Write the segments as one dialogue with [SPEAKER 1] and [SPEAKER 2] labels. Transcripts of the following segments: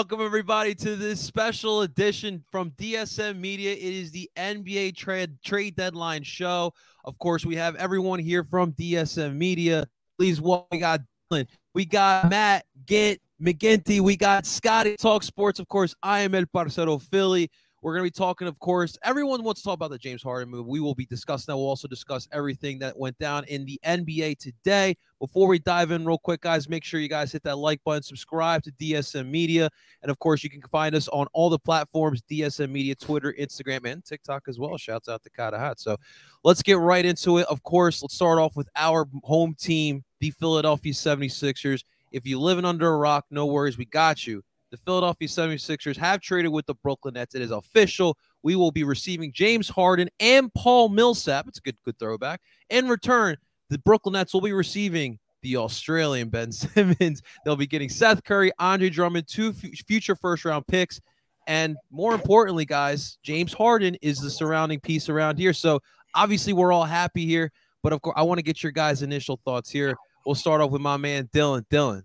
[SPEAKER 1] Welcome everybody to this special edition from DSM Media. It is the NBA trade trade deadline show. Of course, we have everyone here from DSM Media. Please welcome. We got Dylan. We got Matt Gint McGinty. We got Scotty Talk Sports. Of course, I am El Parcero Philly. We're going to be talking, of course, everyone wants to talk about the James Harden move. We will be discussing that. We'll also discuss everything that went down in the NBA today. Before we dive in, real quick, guys, make sure you guys hit that like button, subscribe to DSM Media. And of course, you can find us on all the platforms DSM Media, Twitter, Instagram, and TikTok as well. Shouts out to Kata Hat. So let's get right into it. Of course, let's start off with our home team, the Philadelphia 76ers. If you're living under a rock, no worries. We got you the Philadelphia 76ers have traded with the Brooklyn Nets. It is official. We will be receiving James Harden and Paul Millsap. It's a good, good throwback. In return, the Brooklyn Nets will be receiving the Australian Ben Simmons. They'll be getting Seth Curry, Andre Drummond, two f- future first round picks. And more importantly, guys, James Harden is the surrounding piece around here. So obviously, we're all happy here. But of course, I want to get your guys' initial thoughts here. We'll start off with my man Dylan. Dylan,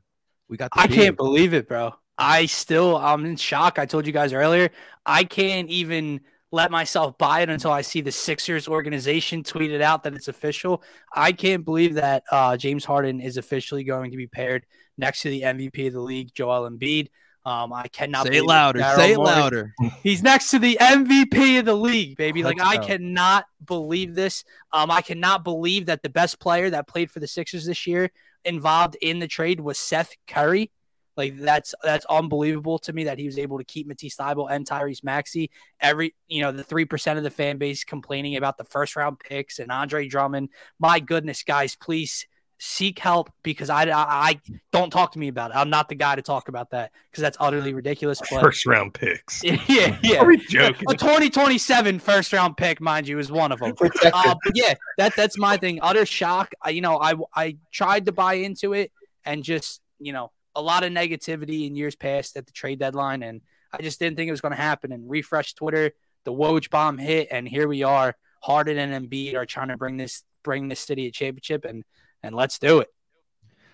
[SPEAKER 1] we got.
[SPEAKER 2] I can't believe it, bro. I still I'm in shock. I told you guys earlier. I can't even let myself buy it until I see the Sixers organization tweeted out that it's official. I can't believe that uh, James Harden is officially going to be paired next to the MVP of the league, Joel Embiid. Um, I cannot
[SPEAKER 1] say it louder. Say it louder.
[SPEAKER 2] He's next to the MVP of the league, baby. Like I cannot believe this. Um, I cannot believe that the best player that played for the Sixers this year involved in the trade was Seth Curry. Like that's that's unbelievable to me that he was able to keep Matisse Thybulle and Tyrese Maxey. Every you know the three percent of the fan base complaining about the first round picks and Andre Drummond. My goodness, guys, please seek help because I, I, I don't talk to me about it. I'm not the guy to talk about that because that's utterly ridiculous.
[SPEAKER 3] But, first round picks.
[SPEAKER 2] Yeah, yeah.
[SPEAKER 3] Are we joking?
[SPEAKER 2] A 2027 first round pick, mind you, is one of them. Uh, but yeah, that that's my thing. Utter shock. I, you know, I I tried to buy into it and just you know a lot of negativity in years past at the trade deadline, and I just didn't think it was going to happen. And refresh Twitter, the Woj bomb hit, and here we are. Harden and Embiid are trying to bring this bring this city a championship, and and let's do it.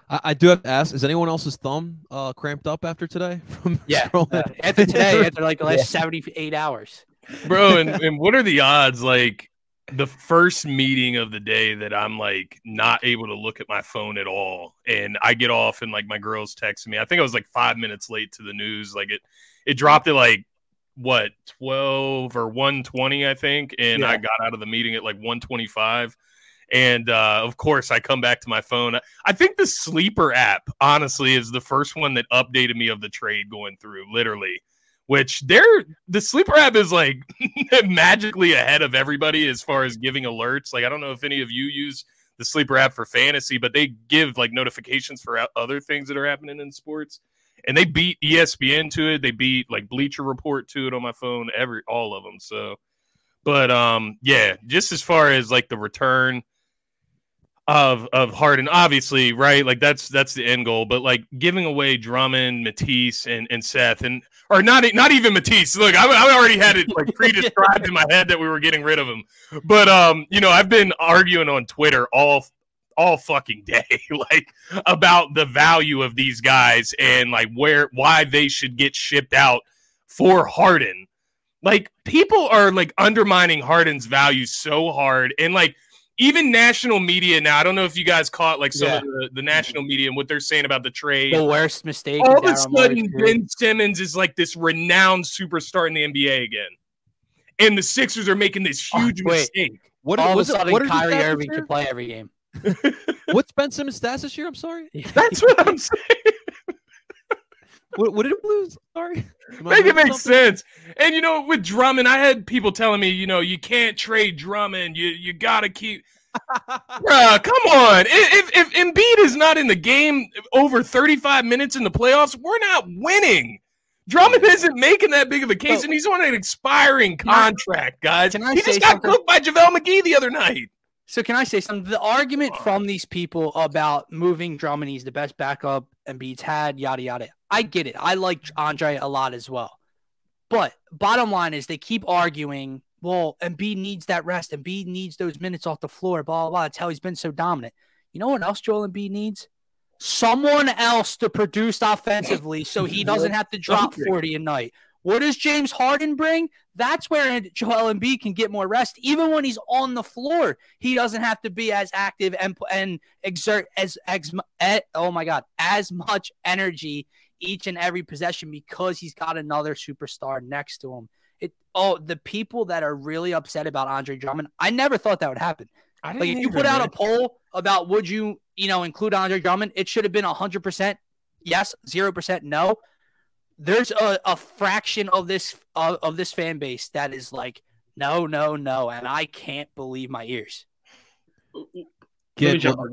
[SPEAKER 1] I, I do have to ask: Is anyone else's thumb uh, cramped up after today?
[SPEAKER 2] From yeah, uh, after today, after like the last yeah. seventy eight hours,
[SPEAKER 3] bro. And, and what are the odds? Like the first meeting of the day that I'm like not able to look at my phone at all. And I get off and like my girls text me. I think I was like five minutes late to the news. Like it it dropped at like what 12 or 120, I think. And yeah. I got out of the meeting at like 125. And uh, of course, I come back to my phone. I think the Sleeper app, honestly, is the first one that updated me of the trade going through, literally which they're the sleeper app is like magically ahead of everybody as far as giving alerts. Like I don't know if any of you use the sleeper app for fantasy, but they give like notifications for other things that are happening in sports. And they beat ESPN to it. They beat like Bleacher Report to it on my phone. Every all of them. So, but um, yeah, just as far as like the return of of Harden, obviously, right? Like that's that's the end goal. But like giving away Drummond, Matisse, and and Seth, and or not not even Matisse. Look, I, I already had it like pre-described in my head that we were getting rid of him. But um, you know, I've been arguing on Twitter all all fucking day, like about the value of these guys and like where why they should get shipped out for Harden. Like people are like undermining Harden's value so hard, and like even national media now. I don't know if you guys caught like some yeah. of the, the, national media and what they're saying about the trade.
[SPEAKER 2] The worst mistake.
[SPEAKER 3] All of a sudden, Ben Simmons is like this renowned superstar in the NBA again, and the Sixers are making this oh, huge oh, mistake.
[SPEAKER 2] What all of a sudden, what Kyrie Irving can play every game.
[SPEAKER 1] What's Ben Simmons' stats this year? I'm sorry.
[SPEAKER 3] That's what I'm saying.
[SPEAKER 1] What, what, did it lose? Sorry.
[SPEAKER 3] Make it make sense. And you know, with Drummond, I had people telling me, you know, you can't trade Drummond. You you gotta keep. Bruh, come on. If, if if Embiid is not in the game over 35 minutes in the playoffs, we're not winning. Drummond isn't making that big of a case, so, and he's on an expiring contract, guys. Can I he just got something? cooked by JaVale McGee the other night.
[SPEAKER 2] So can I say something? The argument from these people about moving Drummond, he's the best backup Embiid's had, yada yada. I get it. I like Andre a lot as well. But bottom line is they keep arguing, well, Embiid needs that rest. Embiid needs those minutes off the floor, blah, blah, blah. That's how he's been so dominant. You know what else Joel Embiid needs? someone else to produce offensively so he doesn't have to drop 40 a night. What does James Harden bring? That's where Joel Embiid can get more rest. Even when he's on the floor, he doesn't have to be as active and and exert as, as eh, oh my god as much energy each and every possession because he's got another superstar next to him. It oh the people that are really upset about Andre Drummond, I never thought that would happen. like if you put out a poll about would you you know include Andre Drummond, it should have been hundred percent yes, zero percent no there's a, a fraction of this of, of this fan base that is like no no no and i can't believe my ears
[SPEAKER 1] Get, well,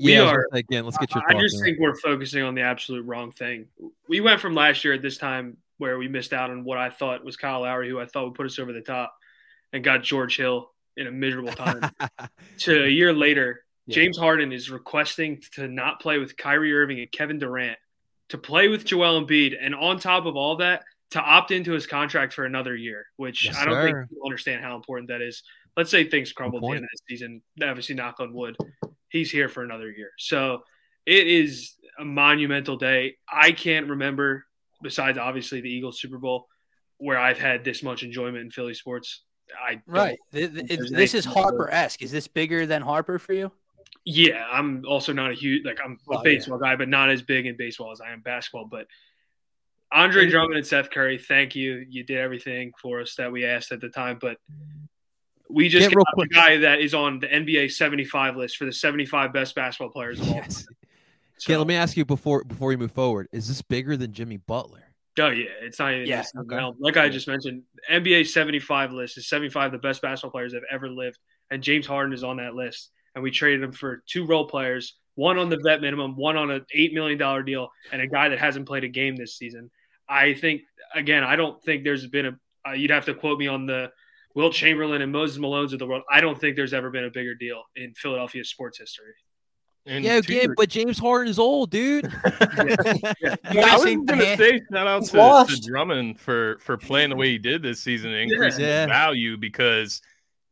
[SPEAKER 1] we yeah, are again. Let's get your.
[SPEAKER 4] I just think we're focusing on the absolute wrong thing. We went from last year at this time where we missed out on what I thought was Kyle Lowry, who I thought would put us over the top, and got George Hill in a miserable time. to a year later, yeah. James Harden is requesting to not play with Kyrie Irving and Kevin Durant to play with Joel Embiid, and on top of all that, to opt into his contract for another year, which yes, I don't sir. think people understand how important that is. Let's say things crumble at the end of the season. Obviously, knock on wood, he's here for another year. So it is a monumental day. I can't remember, besides obviously the Eagles Super Bowl, where I've had this much enjoyment in Philly sports. I
[SPEAKER 2] right. This is Harper esque. Is this bigger than Harper for you?
[SPEAKER 4] Yeah, I'm also not a huge like I'm a oh, baseball yeah. guy, but not as big in baseball as I am basketball. But Andre Drummond and Seth Curry, thank you. You did everything for us that we asked at the time, but we just got the guy that is on the NBA 75 list for the 75 best basketball players of all yes. time.
[SPEAKER 1] So, okay, let me ask you before before we move forward: Is this bigger than Jimmy Butler?
[SPEAKER 4] Oh yeah, it's not even. Yeah, okay. like I just mentioned, NBA 75 list is 75 the best basketball players that have ever lived, and James Harden is on that list and we traded him for two role players, one on the vet minimum, one on an eight million dollar deal, and a guy that hasn't played a game this season. I think again, I don't think there's been a. Uh, you'd have to quote me on the Wilt Chamberlain and Moses Malone's of the world. I don't think there's ever been a bigger deal in Philadelphia sports history.
[SPEAKER 1] And yeah, yeah, but James Harden is old, dude. yeah.
[SPEAKER 3] Yeah. I was gonna say shout out to, to, Drummond for for playing the way he did this season and increasing yeah. his value because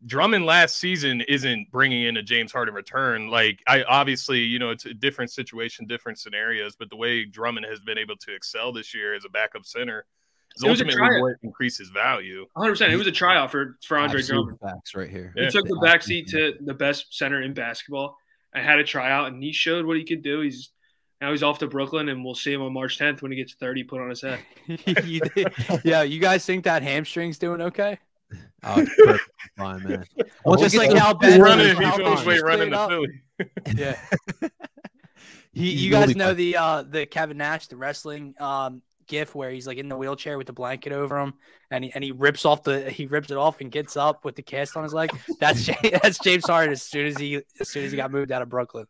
[SPEAKER 3] Drummond last season isn't bringing in a James Harden return. Like I obviously, you know, it's a different situation, different scenarios, but the way Drummond has been able to excel this year as a backup center is ultimately what increases value.
[SPEAKER 4] 100. percent It was a tryout for for Andre Absolute
[SPEAKER 1] Drummond. Facts right here.
[SPEAKER 4] He yeah. took the backseat to the best center in basketball. I had a tryout, and he showed what he could do. He's now he's off to Brooklyn, and we'll see him on March 10th when he gets 30 put on his head.
[SPEAKER 2] yeah, you guys think that hamstring's doing okay?
[SPEAKER 1] Oh, fine, man.
[SPEAKER 2] Well, just like how Ben
[SPEAKER 3] running, he feels weight running to Philly.
[SPEAKER 2] yeah. he, you guys know the uh the Kevin Nash the wrestling um gif where he's like in the wheelchair with the blanket over him and he and he rips off the he rips it off and gets up with the cast on his leg. That's that's James Harden as soon as he as soon as he got moved out of Brooklyn.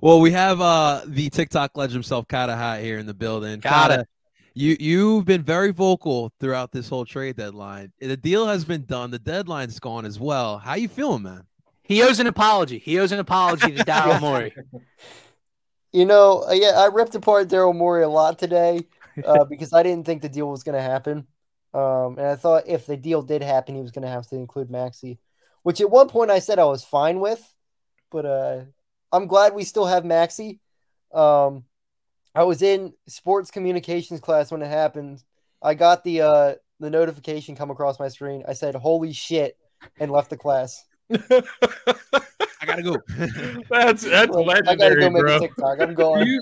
[SPEAKER 1] Well, we have uh the TikTok legend himself, Kata Hat, here in the building. Kata, you you've been very vocal throughout this whole trade deadline. The deal has been done. The deadline's gone as well. How you feeling, man?
[SPEAKER 2] He owes an apology. He owes an apology to Daryl Morey.
[SPEAKER 5] You know, uh, yeah, I ripped apart Daryl Morey a lot today uh, because I didn't think the deal was going to happen, um, and I thought if the deal did happen, he was going to have to include Maxey, which at one point I said I was fine with, but uh, I'm glad we still have Maxey. Um, I was in sports communications class when it happened. I got the uh the notification come across my screen. I said, "Holy shit!" and left the class.
[SPEAKER 1] I gotta go.
[SPEAKER 3] that's that's legendary, I gotta go make bro. a TikTok.
[SPEAKER 4] I'm going. You,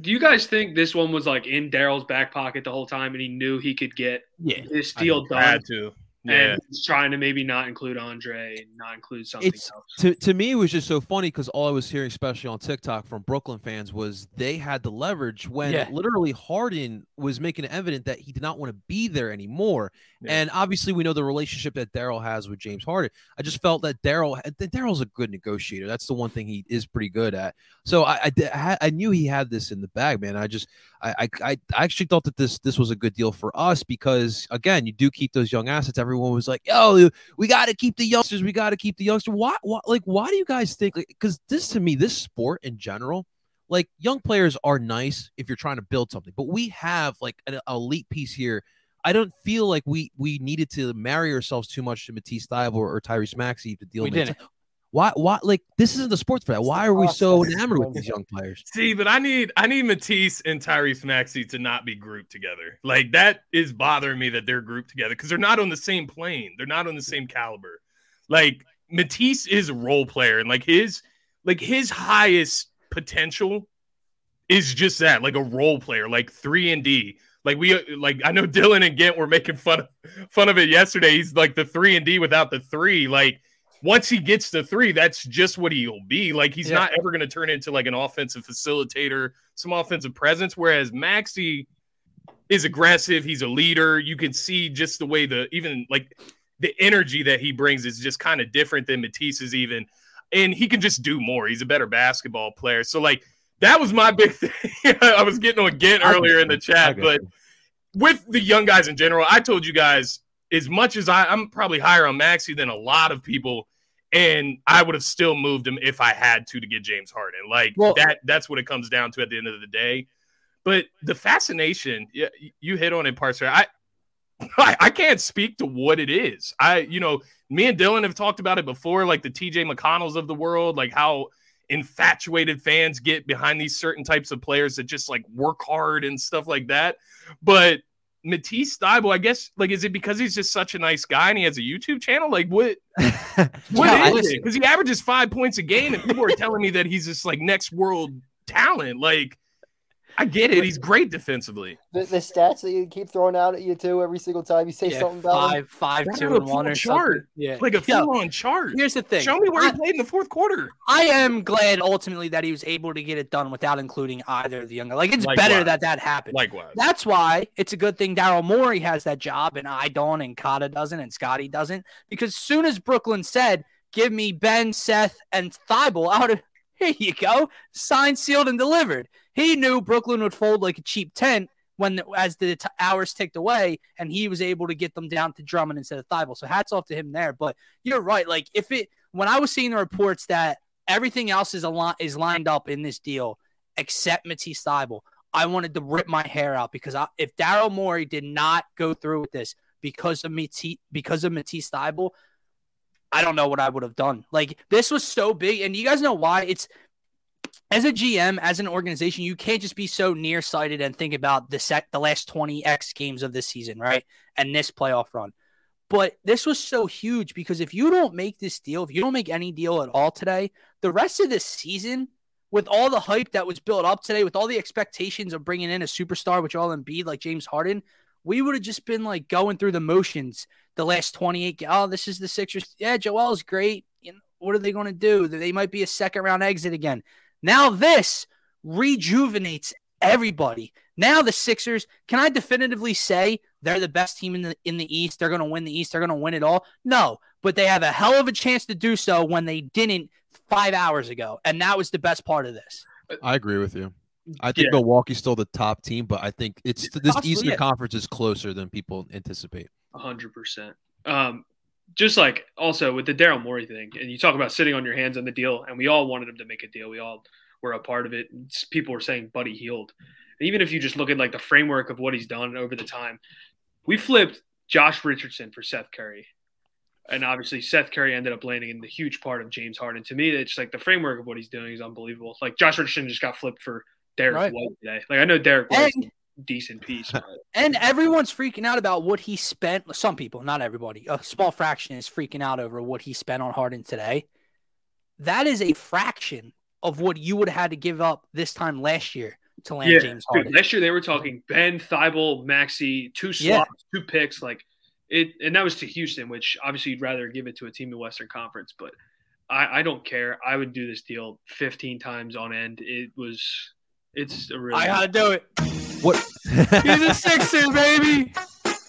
[SPEAKER 4] do you guys think this one was like in Daryl's back pocket the whole time, and he knew he could get yeah, this deal done?
[SPEAKER 3] Had to
[SPEAKER 4] yeah. and he's trying to maybe not include Andre and not include something
[SPEAKER 1] it's,
[SPEAKER 4] else.
[SPEAKER 1] To, to me, it was just so funny because all I was hearing, especially on TikTok from Brooklyn fans, was they had the leverage when yeah. literally Harden was making it evident that he did not want to be there anymore. Yeah. And obviously, we know the relationship that Daryl has with James Harden. I just felt that Daryl, eh, Daryl's a good negotiator. That's the one thing he is pretty good at. So I, I, I knew he had this in the bag, man. I just, I, I, I actually thought that this, this was a good deal for us because again, you do keep those young assets. Everyone was like, "Yo, we got to keep the youngsters. We got to keep the youngsters." Why, why, like, why do you guys think? Because like, this, to me, this sport in general like young players are nice if you're trying to build something, but we have like an elite piece here I don't feel like we we needed to marry ourselves too much to Matisse Thybulle or, or Tyrese Maxey to deal.
[SPEAKER 2] We didn't.
[SPEAKER 1] Why? Why? Like this isn't the sports for that. Why are we so enamored with these young players?
[SPEAKER 3] See, but I need I need Matisse and Tyrese Maxey to not be grouped together. Like that is bothering me that they're grouped together because they're not on the same plane. They're not on the same caliber. Like Matisse is a role player, and like his like his highest potential is just that, like a role player, like three and D. Like we like I know Dylan and Gent were making fun of fun of it yesterday. He's like the three and D without the three. Like once he gets to three, that's just what he'll be. Like he's yeah. not ever going to turn into like an offensive facilitator, some offensive presence. Whereas Maxey is aggressive. He's a leader. You can see just the way the even like the energy that he brings is just kind of different than Matisse's even. And he can just do more. He's a better basketball player. So like that was my big thing. I was getting on Gent earlier in the chat, but with the young guys in general, I told you guys as much as I, I'm probably higher on Maxey than a lot of people and I would have still moved him if I had to to get James Harden. Like well, that that's what it comes down to at the end of the day. But the fascination, yeah, you hit on it, Parser. I, I, I can't speak to what it is. I, you know, me and Dylan have talked about it before, like the TJ McConnells of the world, like how infatuated fans get behind these certain types of players that just like work hard and stuff like that. But Matisse Thybulle, I guess, like, is it because he's just such a nice guy and he has a YouTube channel? Like, what? what is it? Because he averages five points a game, and people are telling me that he's this like next world talent. Like, I get it. He's great defensively.
[SPEAKER 5] The, the, stats that you keep throwing out at you too every single time you say yeah, something about
[SPEAKER 2] five, him. five, two, and one or chart. Something.
[SPEAKER 3] Yeah, like a full on chart.
[SPEAKER 2] Here's the thing.
[SPEAKER 3] Show me where I, he played in the fourth quarter.
[SPEAKER 2] I am glad ultimately that he was able to get it done without including either of the younger. Like it's Likewise. better that that happened.
[SPEAKER 3] Likewise.
[SPEAKER 2] That's why it's a good thing Daryl Morey has that job and I don't and Kata doesn't and Scotty doesn't because soon as Brooklyn said, "Give me Ben, Seth, and Thybulle out of here you go, signed, sealed, and delivered." He knew Brooklyn would fold like a cheap tent when as the t- hours ticked away, and he was able to get them down to Drummond instead of Thybulle. So hats off to him there. But you're right. Like if it when I was seeing the reports that everything else is a lot is lined up in this deal except Matisse Thybulle, I wanted to rip my hair out because I, if Daryl Morey did not go through with this because of Matisse because of Matisse Thybulle, I don't know what I would have done. Like this was so big, and you guys know why? It's as a GM, as an organization, you can't just be so nearsighted and think about the set, the last 20 X games of this season, right? And this playoff run. But this was so huge because if you don't make this deal, if you don't make any deal at all today, the rest of this season, with all the hype that was built up today, with all the expectations of bringing in a superstar, which all Embiid like James Harden, we would have just been like going through the motions the last 28. Oh, this is the Sixers. Yeah, Joel's great. What are they going to do? They might be a second round exit again. Now this rejuvenates everybody. Now the Sixers, can I definitively say they're the best team in the in the East? They're going to win the East. They're going to win it all. No, but they have a hell of a chance to do so when they didn't five hours ago, and that was the best part of this.
[SPEAKER 1] I agree with you. I think yeah. Milwaukee's still the top team, but I think it's this Possibly, Eastern yeah. Conference is closer than people anticipate.
[SPEAKER 4] hundred percent. Um, just like also with the Daryl Morey thing, and you talk about sitting on your hands on the deal, and we all wanted him to make a deal. We all were a part of it. People were saying Buddy Hield. And even if you just look at like the framework of what he's done over the time, we flipped Josh Richardson for Seth Curry. And obviously, Seth Curry ended up landing in the huge part of James Harden. To me, it's like the framework of what he's doing is unbelievable. Like Josh Richardson just got flipped for Derrick right. White today. Like I know Derrick White decent piece. But.
[SPEAKER 2] And everyone's freaking out about what he spent. Some people, not everybody, a small fraction is freaking out over what he spent on Harden today. That is a fraction of what you would have had to give up this time last year to land yeah, James Harden.
[SPEAKER 4] Dude, last year they were talking Ben, Thybulle, Maxey, two slots, yeah. two picks, like it, and that was to Houston, which obviously you'd rather give it to a team in Western Conference, but I, I don't care. I would do this deal 15 times on end. It was, it's a real.
[SPEAKER 2] I gotta do it.
[SPEAKER 1] What?
[SPEAKER 2] He's a Sixer, baby.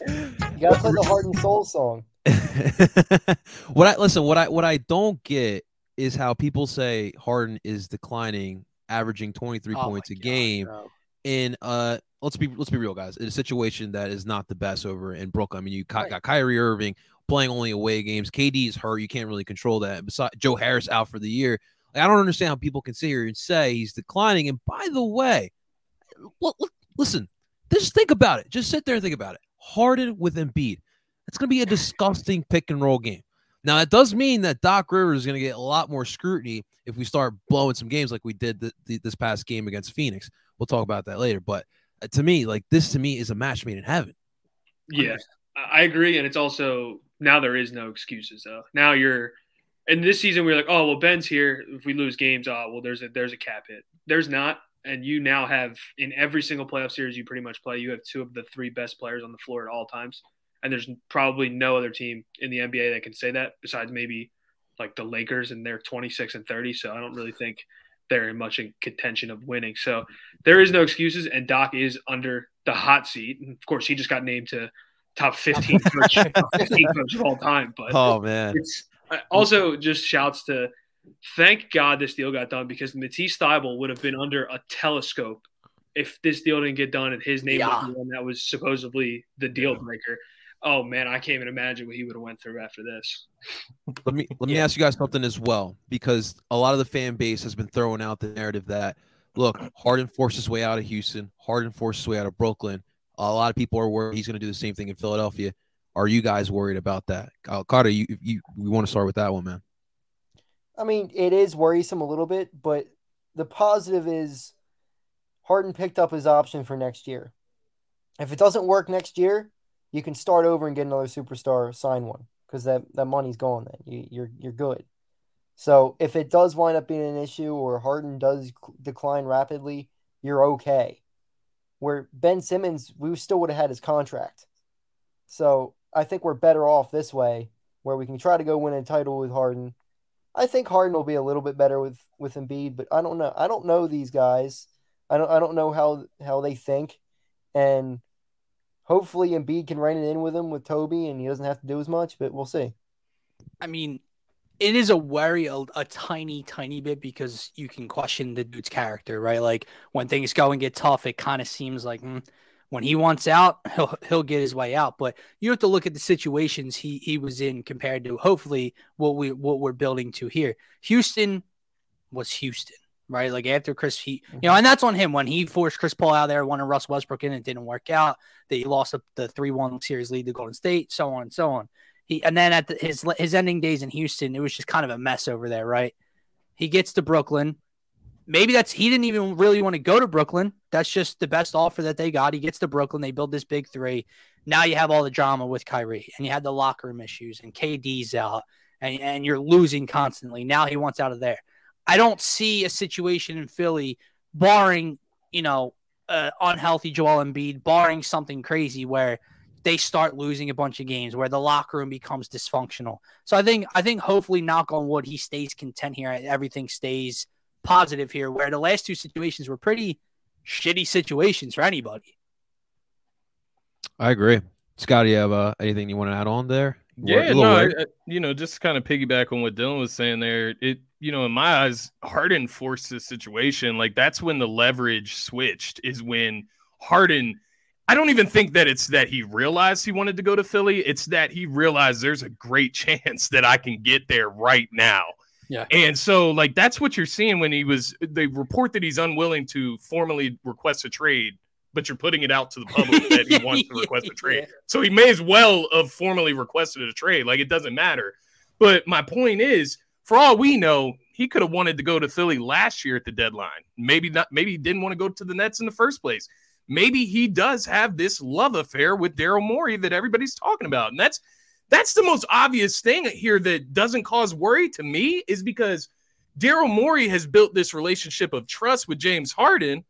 [SPEAKER 5] You gotta play the Heart and Soul song.
[SPEAKER 1] what I listen, what I what I don't get is how people say Harden is declining, averaging 23 oh points a God, game no. in uh let's be let's be real guys, in a situation that is not the best over in Brooklyn. I mean, you right. got Kyrie Irving playing only away games. KD is hurt, you can't really control that. Besides Joe Harris out for the year. Like, I don't understand how people can sit here and say he's declining. And by the way, look, look listen, just think about it. Just sit there and think about it. Harden with Embiid. It's going to be a disgusting pick and roll game. Now, that does mean that Doc Rivers is going to get a lot more scrutiny if we start blowing some games like we did the, the, this past game against Phoenix. We'll talk about that later. But uh, to me, like this to me is a match made in heaven.
[SPEAKER 4] Yeah, I agree. And it's also now there is no excuses though. Now you're in this season we're like, oh well, Ben's here. If we lose games, oh well, there's a there's a cap hit. There's not, and you now have in every single playoff series you pretty much play, you have two of the three best players on the floor at all times. And there's probably no other team in the NBA that can say that besides maybe like the Lakers, and they're 26 and 30. So I don't really think they're in much in contention of winning. So there is no excuses, and Doc is under the hot seat. And of course, he just got named to top 15 coach, 15 coach of all time. But
[SPEAKER 1] oh man,
[SPEAKER 4] it's Uh, also just shouts to thank God this deal got done because Matisse Thybulle would have been under a telescope if this deal didn't get done and his name yeah. was the one that was supposedly the deal breaker oh man, I can't even imagine what he would have went through after this.
[SPEAKER 1] Let me let me ask you guys something as well, because a lot of the fan base has been throwing out the narrative that look, Harden forced his way out of Houston, Harden forced his way out of Brooklyn. A lot of people are worried he's going to do the same thing in Philadelphia. Are you guys worried about that, uh, Carter? You you we want to start with that one, man.
[SPEAKER 5] I mean, it is worrisome a little bit, but the positive is Harden picked up his option for next year. If it doesn't work next year, you can start over and get another superstar, sign one because that, that money's gone then. You, you're you're good. So if it does wind up being an issue or Harden does decline rapidly, you're okay. Where Ben Simmons, we still would have had his contract. So I think we're better off this way, where we can try to go win a title with Harden. I think Harden will be a little bit better with with Embiid, but I don't know. I don't know these guys. I don't I don't know how how they think, and hopefully Embiid can rein it in with him with Toby and he doesn't have to do as much, but we'll see.
[SPEAKER 2] I mean, it is a worry a, a, tiny, tiny bit because you can question the dude's character, right? Like when things go and get tough, it kind of seems like mm, when he wants out, he'll he'll get his way out. But you have to look at the situations he he was in compared to hopefully what we what we're building to here. Houston was Houston right? Like after Chris, he, you know, mm-hmm. and that's on him when he forced Chris Paul out there, wanted Russ Westbrook in, it didn't work out. They lost up the three-one series lead to Golden State, so on and so on. He and then at the, his his ending days in Houston, it was just kind of a mess over there, right? He gets to Brooklyn. Maybe that's he didn't even really want to go to Brooklyn. That's just the best offer that they got. He gets to Brooklyn. They build this big three. Now you have all the drama with Kyrie, and you had the locker room issues, and KD's out, and, and you're losing constantly. Now he wants out of there. I don't see a situation in Philly, barring you know uh, unhealthy Joel Embiid, barring something crazy where they start losing a bunch of games, where the locker room becomes dysfunctional. So I think I think hopefully, knock on wood, he stays content here. Everything stays positive here. Where the last two situations were pretty shitty situations for anybody.
[SPEAKER 1] I agree. Scott, you have uh, anything you want to add on there?
[SPEAKER 3] Yeah, no, I, you know, just kind of piggyback on what Dylan was saying there. It, you know, in my eyes, Harden forced this situation. Like that's when the leverage switched. Is when Harden. I don't even think that it's that he realized he wanted to go to Philly. It's that he realized there's a great chance that I can get there right now.
[SPEAKER 2] Yeah.
[SPEAKER 3] And so, like, that's what you're seeing when he was. They report that he's unwilling to formally request a trade but you're putting it out to the public that he wants to request a trade. So he may as well have formally requested a trade. Like it doesn't matter. But my point is, for all we know, he could have wanted to go to Philly last year at the deadline. Maybe not. Maybe he didn't want to go to the Nets in the first place. Maybe he does have this love affair with Daryl Morey that everybody's talking about, and that's that's the most obvious thing here that doesn't cause worry to me is because Daryl Morey has built this relationship of trust with James Harden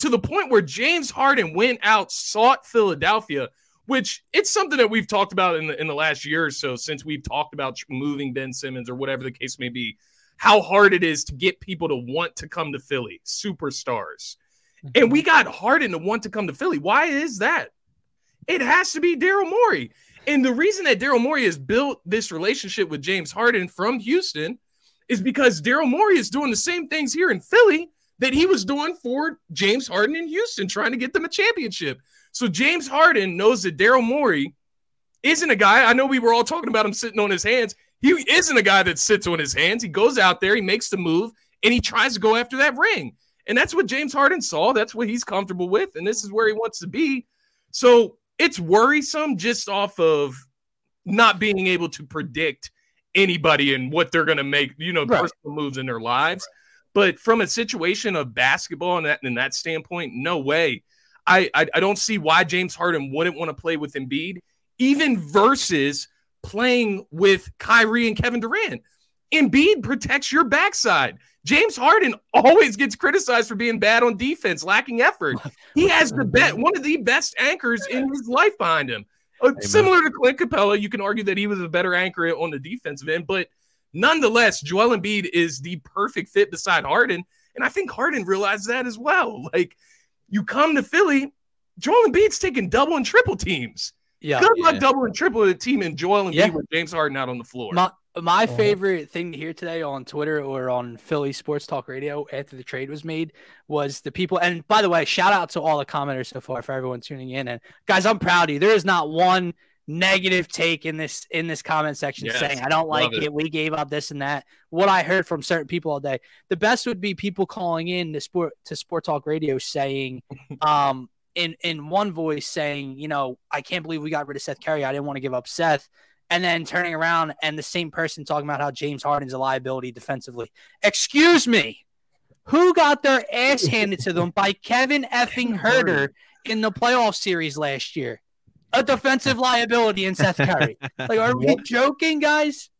[SPEAKER 3] to the point where James Harden went out, sought Philadelphia, which it's something that we've talked about in the, in the last year or so since we've talked about moving Ben Simmons or whatever the case may be, how hard it is to get people to want to come to Philly, superstars. And mm-hmm. we got Harden to want to come to Philly. Why is that? It has to be Daryl Morey. And the reason that Daryl Morey has built this relationship with James Harden from Houston is because Daryl Morey is doing the same things here in Philly that he was doing for James Harden in Houston, trying to get them a championship. So James Harden knows that Daryl Morey isn't a guy. I know we were all talking about him sitting on his hands. He isn't a guy that sits on his hands. He goes out there, he makes the move, and he tries to go after that ring. And that's what James Harden saw. That's what he's comfortable with. And this is where he wants to be. So it's worrisome just off of not being able to predict anybody and what they're going to make, you know,
[SPEAKER 2] Right.
[SPEAKER 3] personal moves in their lives. But from a situation of basketball and that in that standpoint, no way. I, I I don't see why James Harden wouldn't want to play with Embiid, even versus playing with Kyrie and Kevin Durant. Embiid protects your backside. James Harden always gets criticized for being bad on defense, lacking effort. He has the bet one of the best anchors in his life behind him. Uh, similar to Clint Capela, you can argue that he was a better anchor on the defensive end, but nonetheless, Joel Embiid is the perfect fit beside Harden, and I think Harden realized that as well. Like you come to Philly, Joel Embiid's taking double and triple teams.
[SPEAKER 2] Yeah.
[SPEAKER 3] Good luck
[SPEAKER 1] Yeah.
[SPEAKER 3] double and triple a team and Joel Embiid
[SPEAKER 2] Yeah.
[SPEAKER 3] with James Harden out on the floor.
[SPEAKER 2] My my
[SPEAKER 5] Uh-huh.
[SPEAKER 2] favorite thing to hear today on Twitter or on Philly Sports Talk Radio after the trade was made was the people. And by the way, shout out to all the commenters so far for everyone tuning in. And guys, I'm proud of you. There is not one negative take in this in this comment section
[SPEAKER 3] Yes,
[SPEAKER 2] saying I don't like it.
[SPEAKER 3] it.
[SPEAKER 2] We gave up this and that. What I heard from certain people all day. The best would be people calling in to sport to Sport Talk Radio saying, um, in in one voice saying, you know, I can't believe we got rid of Seth Curry. I didn't want to give up Seth and then turning around and the same person talking about how James Harden's a liability defensively. Excuse me. Who got their ass handed to them by Kevin effing Huerter in the playoff series last year? A defensive liability in Seth Curry. Like, are we joking, guys?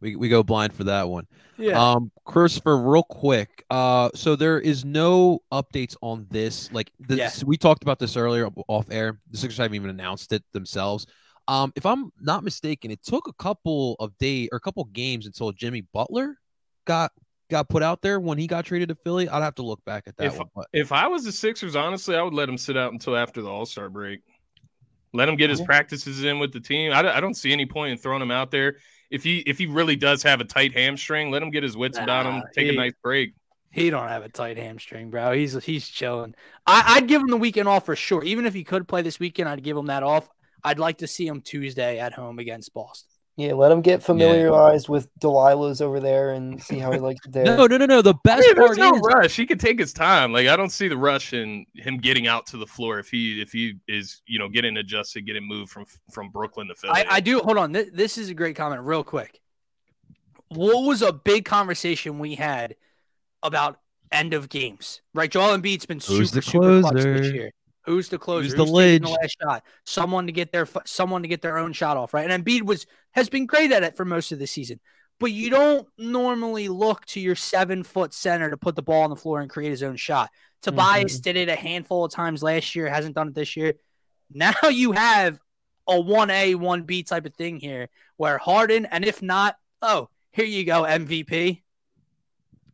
[SPEAKER 1] We, we go blind for that one.
[SPEAKER 2] Yeah.
[SPEAKER 1] Um, Christopher, real quick. Uh, so there is no updates on this. Like this,
[SPEAKER 2] Yeah.
[SPEAKER 1] we talked about this earlier off air. The Sixers haven't even announced it themselves. Um, if I'm not mistaken, it took a couple of days or a couple games until Jimmy Butler got got put out there when he got traded to Philly. I'd have to look back at that
[SPEAKER 3] If-
[SPEAKER 1] one. But
[SPEAKER 3] If I was the Sixers, honestly, I would let him sit out until after the All Star break. Let him get his practices in with the team. I, don't- I don't see any point in throwing him out there. If he if he really does have a tight hamstring, let him get his wits about him. Take
[SPEAKER 2] he-
[SPEAKER 3] a nice break.
[SPEAKER 2] He don't have a tight hamstring, bro. He's he's chilling. I, I'd give him the weekend off for sure. Even if he could play this weekend, I'd give him that off. I'd like to see him Tuesday at home against Boston.
[SPEAKER 5] Yeah, let him get familiarized with Delilah's over there and see how he likes it there.
[SPEAKER 1] no, no, no, no. The
[SPEAKER 3] I
[SPEAKER 1] best
[SPEAKER 3] mean,
[SPEAKER 1] part
[SPEAKER 3] no
[SPEAKER 1] is
[SPEAKER 3] rush. He could take his time. Like I don't see the rush in him getting out to the floor if he if he is you know getting adjusted, getting moved from from Brooklyn to Philly.
[SPEAKER 2] I, I do. Hold on. This, this is a great comment, real quick. What was a big conversation we had about end of games? Right, Joel Embiid's been super
[SPEAKER 1] Who's the
[SPEAKER 2] super clutch this year. Who's the closer?
[SPEAKER 1] Who's the
[SPEAKER 2] the last shot? Someone to get their someone to get their own shot off, right? And Embiid was has been great at it for most of the season. But you don't normally look to your seven foot center to put the ball on the floor and create his own shot. Tobias did it a handful of times last year, hasn't done it this year. Now you have a 1A, 1B type of thing here where Harden, and if not, oh, here you go, MVP.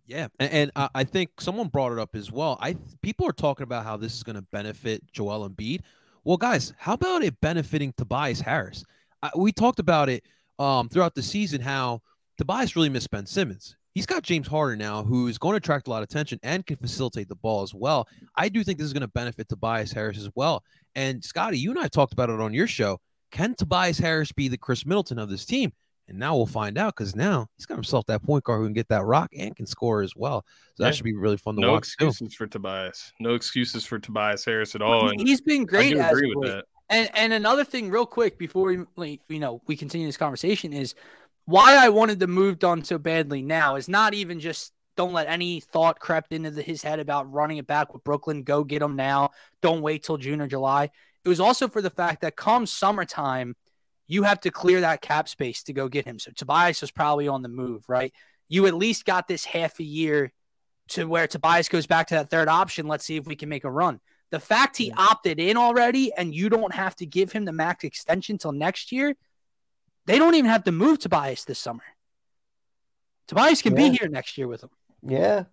[SPEAKER 1] Yeah, and, and I I think someone brought it up as well. I people are talking about how this is going to benefit Joel Embiid. Well, guys, how about it benefiting Tobias Harris? Uh, we talked about it um, throughout the season how Tobias really missed Ben Simmons. He's got James Harden now, who is going to attract a lot of attention and can facilitate the ball as well. I do think this is going to benefit Tobias Harris as well. And Scotty, you and I talked about it on your show. Can Tobias Harris be the Khris Middleton of this team? And now we'll find out because now he's got himself that point guard who can get that rock and can score as well. So that
[SPEAKER 3] Yeah.
[SPEAKER 1] should be really fun to
[SPEAKER 3] no
[SPEAKER 1] watch too.
[SPEAKER 3] excuses for Tobias. No excuses for Tobias Harris at all. And
[SPEAKER 2] He's been
[SPEAKER 3] I
[SPEAKER 2] great
[SPEAKER 3] do agree with that.
[SPEAKER 2] And and another thing, real quick, before we like, you know we continue this conversation, is why I wanted to move Dunn so badly now is not even just don't let any thought crept into the, his head about running it back with Brooklyn. Go get him now. Don't wait till June or July. It was also for the fact that come summertime, you have to clear that cap space to go get him. So Tobias was probably on the move, right? You at least got this half a year to where Tobias goes back to that third option. Let's see if we can make a run. The fact he opted in already and you don't have to give him the max extension till next year, they don't even have to move Tobias this summer. Tobias can
[SPEAKER 5] Yeah.
[SPEAKER 2] be here next year with him.
[SPEAKER 5] Yeah.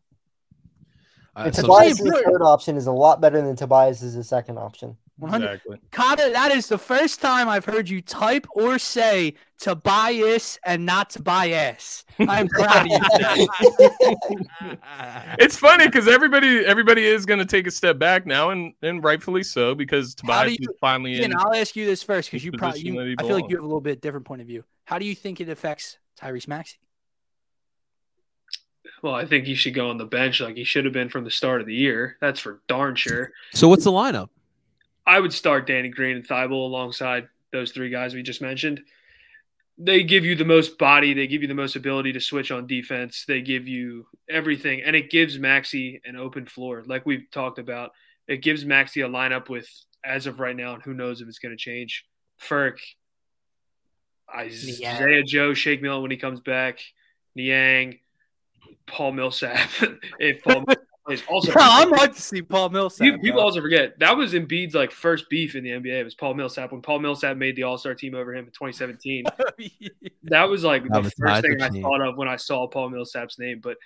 [SPEAKER 1] Uh,
[SPEAKER 5] And
[SPEAKER 1] so-
[SPEAKER 5] Tobias'
[SPEAKER 2] Same
[SPEAKER 5] third option is a lot better than Tobias' second option.
[SPEAKER 2] 100.
[SPEAKER 3] Exactly.
[SPEAKER 2] Kata, that is the first time I've heard you type or say Tobias and not Tobias. I'm proud of you.
[SPEAKER 3] It's funny because everybody everybody is going to take a step back now, and and rightfully so because
[SPEAKER 2] How do
[SPEAKER 3] Tobias
[SPEAKER 2] you-
[SPEAKER 3] is finally
[SPEAKER 2] Ian,
[SPEAKER 3] in.
[SPEAKER 2] I'll ask you this first because you probably, you,
[SPEAKER 3] that he
[SPEAKER 2] I feel like you have a little bit different point of view. How do you think it affects Tyrese Maxey?
[SPEAKER 4] Well, I think he should go on the bench like he should have been from the start of the year. That's for darn sure.
[SPEAKER 1] so what's the lineup?
[SPEAKER 4] I would start Danny Green and Thibault alongside those three guys we just mentioned. they give you the most body, they give you the most ability to switch on defense, they give you everything, and it gives Maxey an open floor, like we've talked about. It gives Maxey a lineup with, as of right now, and who knows if it's going to change. Ferk, Isaiah Joe, Shake Milton when he comes back, Niang, Paul Millsap. if Paul plays, also,
[SPEAKER 2] yeah, I'm hyped to see Paul Millsap.
[SPEAKER 4] People, people also forget that was Embiid's like first beef in the NBA. It was Paul Millsap when Paul Millsap made the All Star team over him in 2017. that was like that the was first thing I team. thought of when I saw Paul Millsap's name. But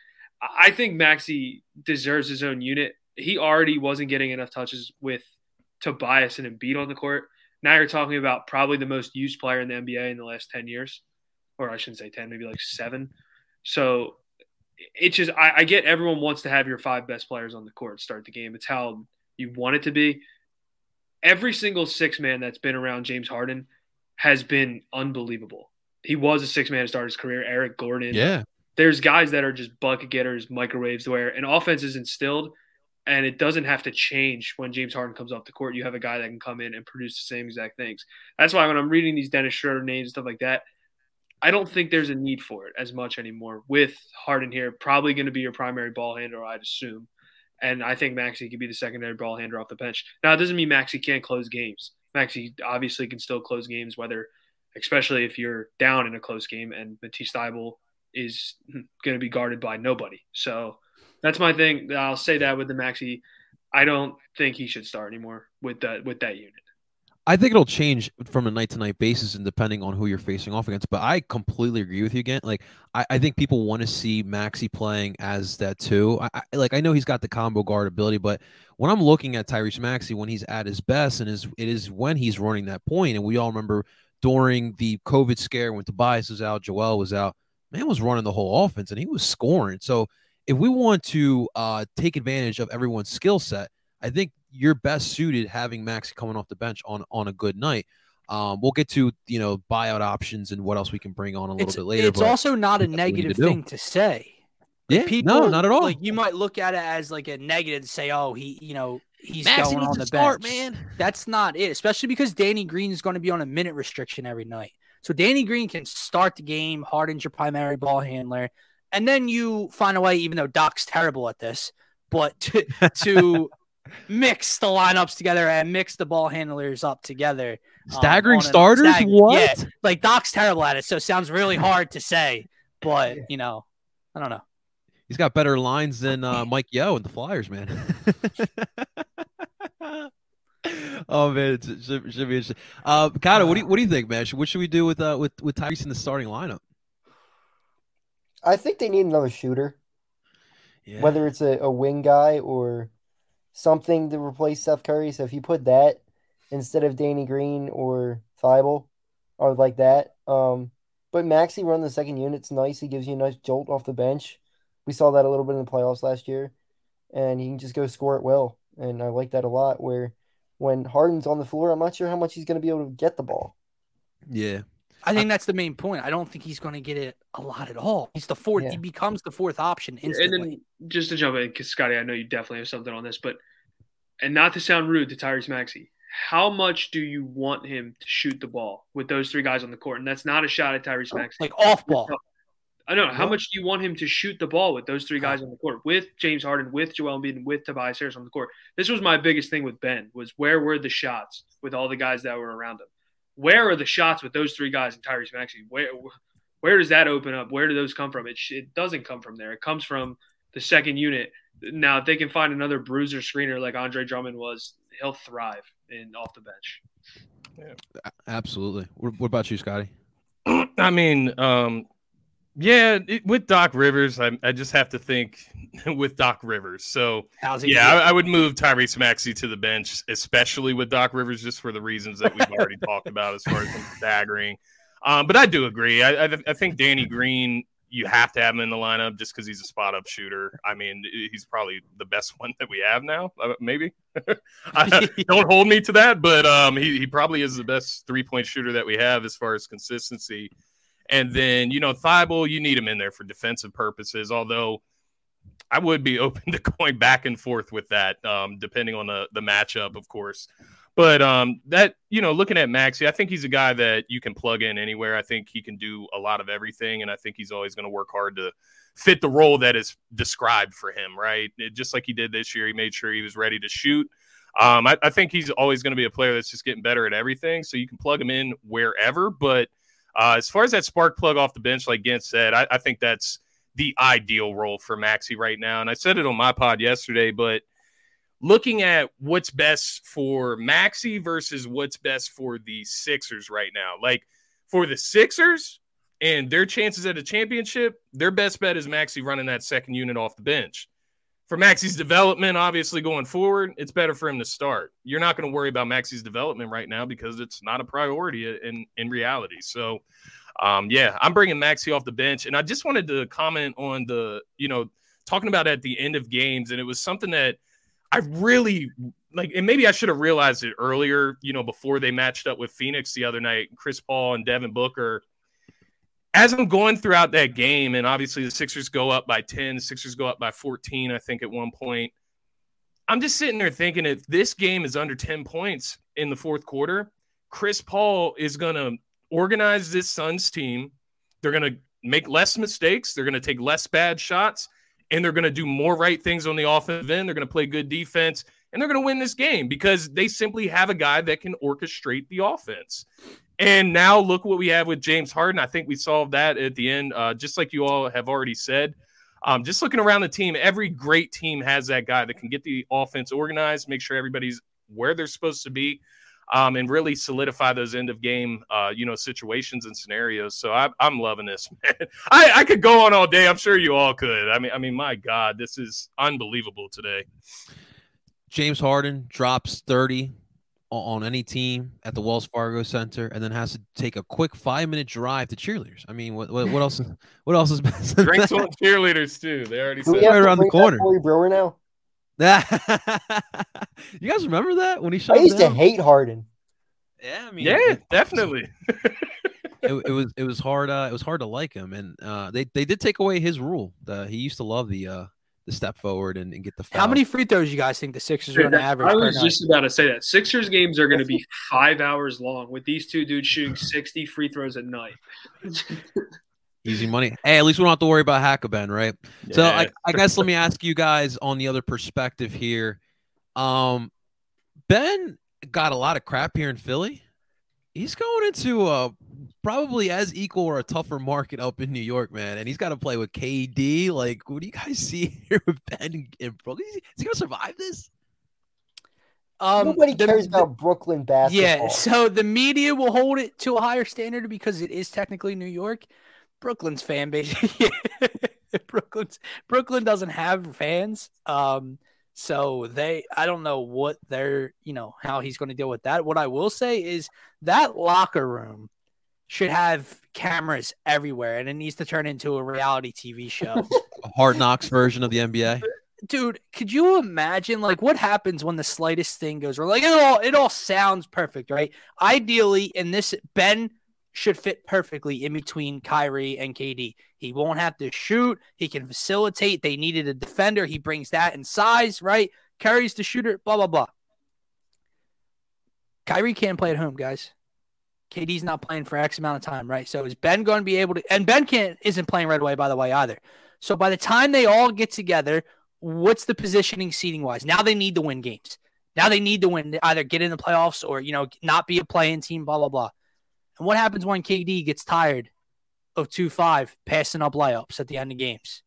[SPEAKER 4] I think Maxey deserves his own unit. He already wasn't getting enough touches with Tobias and Embiid on the court. Now you're talking about probably the most used player in the NBA in the last 10 years, or I shouldn't say 10, maybe like seven. So it's just, I, I get everyone wants to have your five best players on the court start the game. It's how you want it to be. Every single six man that's been around James Harden has been unbelievable. He was a six man to start his career. Eric Gordon.
[SPEAKER 1] Yeah.
[SPEAKER 4] There's guys that are just bucket getters, microwaves, where an offense is instilled and it doesn't have to change when James Harden comes off the court. You have a guy that can come in and produce the same exact things. That's why when I'm reading these Dennis Schroeder names and stuff like that, I don't think there's a need for it as much anymore. With Harden here, probably going to be your primary ball handler, I'd assume. And I think Maxey could be the secondary ball handler off the bench. Now, it doesn't mean Maxey can't close games. Maxey obviously can still close games, whether, especially if you're down in a close game, and Matisse is hmm, going to be guarded by nobody. So that's my thing. I'll say that with the Maxey. I don't think he should start anymore with that with that unit.
[SPEAKER 1] I think it'll change from a night to night basis and depending on who you're facing off against. But I completely agree with you again. Like I, I think people want to see Maxey playing as that too. I, I, like I know he's got the combo guard ability, but when I'm looking at Tyrese Maxey when he's at his best and is it is when he's running that point, and we all remember during the COVID scare when Tobias was out, Joel was out, man was running the whole offense and he was scoring. So if we want to uh, take advantage of everyone's skill set, I think you're best suited having Max coming off the bench on on a good night. Um, we'll get to you know buyout options and what else we can bring on a little
[SPEAKER 2] it's,
[SPEAKER 1] bit later.
[SPEAKER 2] It's also not a negative to thing to say.
[SPEAKER 1] Yeah, people, no, not at all.
[SPEAKER 2] Like you might look at it as like a negative to say, oh, he, you know, he's going on the start, bench. Man, that's not it. Especially because Danny Green is going to be on a minute restriction every night. So Danny Green can start the game. Harden's your primary ball handler and then you find a way, even though Doc's terrible at this, but to, to mix the lineups together and mix the ball handlers up together.
[SPEAKER 1] Um, Staggering um, starters? Stag- what? Yeah,
[SPEAKER 2] like Doc's terrible at it, so it sounds really hard to say, but you know, I don't know.
[SPEAKER 1] He's got better lines than uh, Mike Yeo and the Flyers, man. oh man, it should, should be interesting. Uh, Kata, what do you what do you think, man? What should we do with uh with with Tyrese in the starting lineup?
[SPEAKER 5] I think they need another shooter. Yeah. Whether it's a, a wing guy or something to replace Seth Curry. So if you put that instead of Danny Green or Thybulle or like that. Um, but Maxey run the second unit's nice. He gives you a nice jolt off the bench. We saw that a little bit in the playoffs last year. And he can just go score it well. And I like that a lot. Where when Harden's on the floor, I'm not sure how much he's going to be able to get the ball.
[SPEAKER 1] Yeah.
[SPEAKER 2] I think that's the main point. I don't think he's going to get it a lot at all. He's the fourth. Yeah. He becomes the fourth option instantly. And
[SPEAKER 4] then just to jump in, because Scotty, I know you definitely have something on this, but and not to sound rude to Tyrese Maxey, how much do you want him to shoot the ball with those three guys on the court? And that's not a shot at Tyrese oh, Maxey.
[SPEAKER 2] Like off ball.
[SPEAKER 4] I don't know. How much do you want him to shoot the ball with those three guys on the court, with James Harden, with Joel Embiid, and with Tobias Harris on the court? This was my biggest thing with Ben was where were the shots with all the guys that were around him? Where are the shots with those three guys and Tyrese Maxey? Where where does that open up? Where do those come from? It it doesn't come from there. It comes from the second unit. Now, if they can find another bruiser screener like Andre Drummond was, he'll thrive in off the bench.
[SPEAKER 1] Yeah. Absolutely. What, what about you, Scotty?
[SPEAKER 3] I mean, um, yeah, it, with Doc Rivers, I, I just have to think with Doc Rivers. So, yeah, I, I, would move Tyrese Maxey to the bench, especially with Doc Rivers, just for the reasons that we've already talked about as far as staggering. Um, but I do agree. I, I, I, think Danny Green, you have to have him in the lineup just because he's a spot up shooter. I mean, he's probably the best one that we have now, uh, maybe. don't hold me to that, but um, he, he probably is the best three point shooter that we have as far as consistency. And then, you know, Thibault, you need him in there for defensive purposes, although I would be open to going back and forth with that, um, depending on the, the matchup, of course. But um, that you know, looking at Maxey, I think he's a guy that you can plug in anywhere. I think he can do a lot of everything, and I think he's always going to work hard to fit the role that is described for him. Right, it, just like he did this year, he made sure he was ready to shoot. Um, I, I think he's always going to be a player that's just getting better at everything. So you can plug him in wherever. But uh, as far as that spark plug off the bench, like Gint said, I, I think that's the ideal role for Maxey right now. And I said it on my pod yesterday, but looking at what's best for Maxey versus what's best for the Sixers right now. Like for the Sixers and their chances at a championship, their best bet is Maxey running that second unit off the bench. For Maxey's development, obviously going forward, it's better for him to start. You're not going to worry about Maxey's development right now because it's not a priority in in reality. So, um, yeah, I'm bringing Maxey off the bench, and I just wanted to comment on the, you know, talking about at the end of games, and it was something that I really like, and maybe I should have realized it earlier, you know, before they matched up with Phoenix the other night. Chris Paul and Devin Booker. As I'm going throughout that game, and obviously the Sixers go up by 10, the Sixers go up by 14, I think, at one point. I'm just sitting there thinking if this game is under 10 points in the fourth quarter, Chris Paul is going to organize this Suns team. They're going to make less mistakes. They're going to take less bad shots and they're going to do more right things on the offensive end. They're going to play good defense, and they're going to win this game because they simply have a guy that can orchestrate the offense. And now look what we have with James Harden. I think we solved that at the end, uh, just like you all have already said. Um, just looking around the team, every great team has that guy that can get the offense organized, make sure everybody's where they're supposed to be um, and really solidify those end of game, uh, you know, situations and scenarios. So I, am loving this, man. I, I could go on all day. I'm sure you all could. I mean, I mean, my God, this is unbelievable today.
[SPEAKER 1] James Harden drops 30 on any team at the Wells Fargo Center, and then has to take a quick five minute drive to cheerleaders. I mean, what what, what else? Is, what else is best?
[SPEAKER 3] Drinks on cheerleaders too. They already said
[SPEAKER 5] right around the corner. Corey Brewer now.
[SPEAKER 1] you guys remember that when he shot?
[SPEAKER 5] I used
[SPEAKER 1] down?
[SPEAKER 5] to hate Harden.
[SPEAKER 1] Yeah, I mean,
[SPEAKER 3] yeah, it, definitely.
[SPEAKER 1] it, it, was it was hard. Uh, it was hard to like him, and uh, they they did take away his rule. The, he used to love the uh, the step forward and, and get the. Foul.
[SPEAKER 2] How many free throws you guys think the Sixers are going to average?
[SPEAKER 4] I was just about to say that Sixers games are going to be five hours long with these two dudes shooting sixty free throws at night.
[SPEAKER 1] Easy money. Hey, at least we don't have to worry about Hack-a-Ben, right? Yeah. So I, I guess let me ask you guys on the other perspective here. Um, Ben got a lot of crap here in Philly. He's going into a probably as equal or a tougher market up in New York, man. And he's got to play with KD. Like, what do you guys see here with Ben and Brooklyn? Is he going to survive this?
[SPEAKER 5] Um, Nobody cares the, about Brooklyn basketball.
[SPEAKER 2] Yeah, so the media will hold it to a higher standard because it is technically New York. Brooklyn's fan base. Brooklyn's Brooklyn doesn't have fans. Um, so they I don't know what they're, you know, how he's going to deal with that. What I will say is that locker room should have cameras everywhere and it needs to turn into a reality TV show.
[SPEAKER 1] a hard knocks version of the NBA.
[SPEAKER 2] Dude, could you imagine like what happens when the slightest thing goes wrong? Like it all it all sounds perfect, right? Ideally, in this Ben should fit perfectly in between Kyrie and KD. He won't have to shoot. He can facilitate. They needed a defender. He brings that in size, right? Carries the shooter, blah, blah, blah. Kyrie can't play at home, guys. KD's not playing for X amount of time, right? So is Ben going to be able to? And Ben can't isn't playing right away, by the way, either. So by the time they all get together, what's the positioning seating wise? Now they need to win games. Now they need to win, either get in the playoffs or you know not be a playing team, blah blah blah. And what happens when KD gets tired of 2 5 passing up layups at the end of games?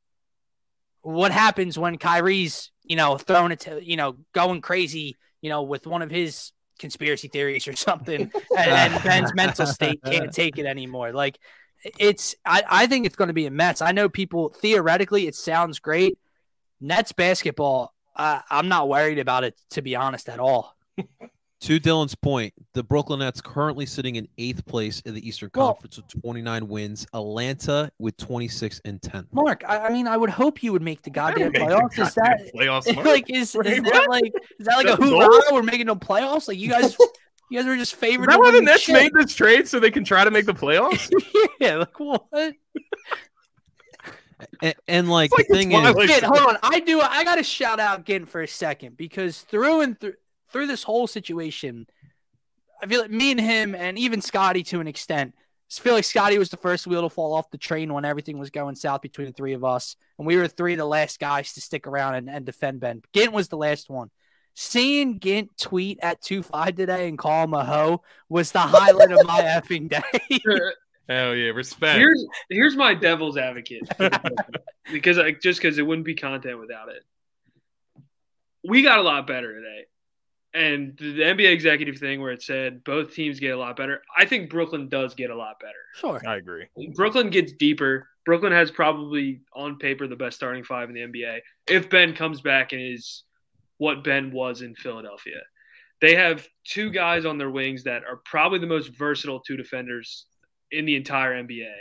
[SPEAKER 2] What happens when Kyrie's, you know, throwing it to, you know, going crazy, you know, with one of his conspiracy theories or something, and, and Ben's mental state can't take it anymore? Like, it's, I, I think it's going to be a mess. I know people, theoretically, it sounds great. Nets basketball, uh, I'm not worried about it, to be honest, at all.
[SPEAKER 1] To Dylan's point, the Brooklyn Nets currently sitting in eighth place in the Eastern well, Conference with 29 wins. Atlanta with 26 and 10.
[SPEAKER 2] Mark, I, I mean, I would hope you would make the goddamn playoffs. Is that playoffs, like is, is that like is that like a hoorah? We're making no playoffs. Like you guys, you guys were just favored.
[SPEAKER 3] Is that why the Nets shit? made this trade so they can try to make the playoffs?
[SPEAKER 2] yeah, like what?
[SPEAKER 1] And, and, like, like the thing is,
[SPEAKER 2] Gint, hold on. I do. I got to shout out Gint for a second because through and through, through this whole situation, I feel like me and him, and even Scotty to an extent, I feel like Scotty was the first wheel to fall off the train when everything was going south between the three of us, and we were three of the last guys to stick around and, and defend Ben. Gint was the last one. Seeing Gint tweet at two five today and call him a hoe was the highlight of my effing day.
[SPEAKER 3] Hell yeah, respect.
[SPEAKER 4] Here's here's my devil's advocate because like just because it wouldn't be content without it. We got a lot better today, and the NBA executive thing where it said both teams get a lot better. I think Brooklyn does get a lot better.
[SPEAKER 2] Sure,
[SPEAKER 3] I agree.
[SPEAKER 4] Brooklyn gets deeper. Brooklyn has probably on paper the best starting five in the NBA. If Ben comes back and is what Ben was in Philadelphia, they have two guys on their wings that are probably the most versatile two defenders in the entire NBA.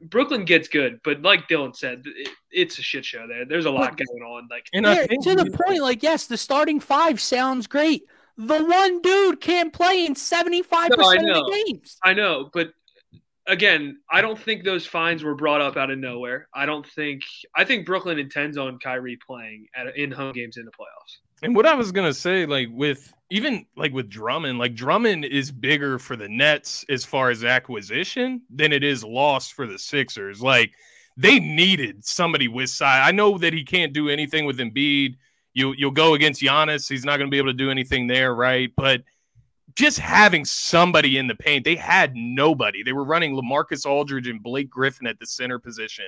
[SPEAKER 4] Brooklyn gets good, but like Dylan said, it, it's a shit show there. There's a lot going on. Like,
[SPEAKER 2] and yeah, to the point, like, yes, the starting five sounds great. The one dude can't play in 75% no, of the games.
[SPEAKER 4] I know, but again, I don't think those fines were brought up out of nowhere. I don't think I think Brooklyn intends on Kyrie playing at in home games in the playoffs.
[SPEAKER 3] And what I was gonna say, like with even like with Drummond, like Drummond is bigger for the Nets as far as acquisition than it is lost for the Sixers. Like they needed somebody with size. I know that he can't do anything with Embiid. You you'll go against Giannis, he's not gonna be able to do anything there, right? But just having somebody in the paint, they had nobody. They were running Lamarcus Aldridge and Blake Griffin at the center position.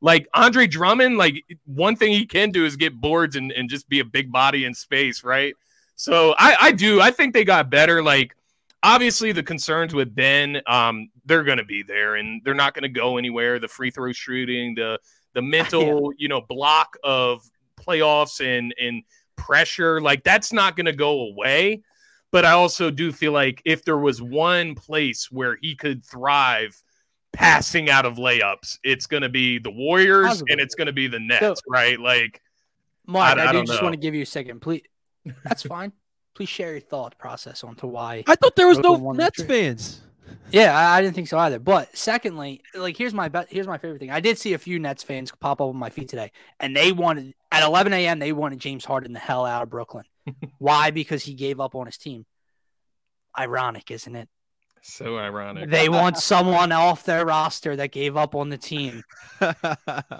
[SPEAKER 3] Like Andre Drummond, like one thing he can do is get boards and, and just be a big body in space, right? So I, I do. I think they got better. Like obviously the concerns with Ben, um, they're gonna be there and they're not gonna go anywhere. The free throw shooting, the the mental, you know, block of playoffs and and pressure, like that's not gonna go away. But I also do feel like if there was one place where he could thrive passing out of layups. It's going to be the Warriors and it's going to be the Nets, so, right? Like,
[SPEAKER 2] Mark, I, I, I do just know. want to give you a second, please. That's fine. Please share your thought process onto why.
[SPEAKER 1] I thought there was no Nets fans.
[SPEAKER 2] Yeah, I, I, didn't think so either. But secondly, like here's my bet. Here's my favorite thing. I did see a few Nets fans pop up on my feed today, and they wanted at 11 a.m. They wanted James Harden the hell out of Brooklyn. Why? Because he gave up on his team. Ironic, isn't it?
[SPEAKER 3] So ironic.
[SPEAKER 2] They want someone off their roster that gave up on the team.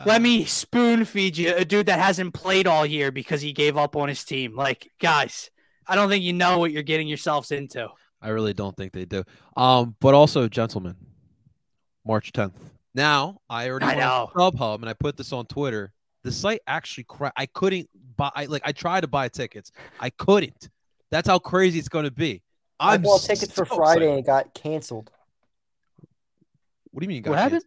[SPEAKER 2] Let me spoon feed you a dude that hasn't played all year because he gave up on his team. Like, guys, I don't think you know what you're getting yourselves into.
[SPEAKER 1] I really don't think they do. Um, but also, gentlemen, March 10th. Now, I already
[SPEAKER 2] I know
[SPEAKER 1] StubHub, and I put this on Twitter. The site actually cra- I couldn't buy. I, like, I tried to buy tickets. I couldn't. That's how crazy it's going to be.
[SPEAKER 5] I bought tickets for Friday and it got canceled.
[SPEAKER 1] What do you mean?
[SPEAKER 2] what happened?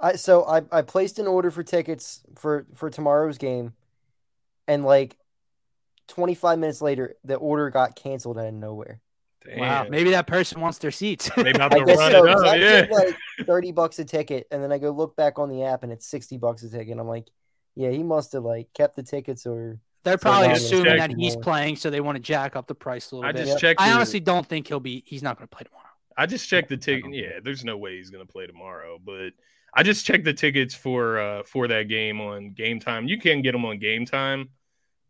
[SPEAKER 5] I so I, I placed an order for tickets for for tomorrow's game, and like twenty five minutes later, the order got canceled out of nowhere.
[SPEAKER 2] Damn. Wow, maybe that person wants their seats.
[SPEAKER 3] They about to run so, it up. Yeah,
[SPEAKER 5] like thirty bucks a ticket, and then I go look back on the app, and it's sixty bucks a ticket. I'm like, yeah, he must have like kept the tickets or
[SPEAKER 2] they're probably assuming that he's playing, so they want to jack up the price a little
[SPEAKER 3] I
[SPEAKER 2] bit.
[SPEAKER 3] Just checked
[SPEAKER 2] I honestly don't think he'll be. He's not going to play tomorrow.
[SPEAKER 3] I just checked the ticket. Yeah, there's no way he's going to play tomorrow. But I just checked the tickets for uh for that game on Game Time. You can get them on Game Time,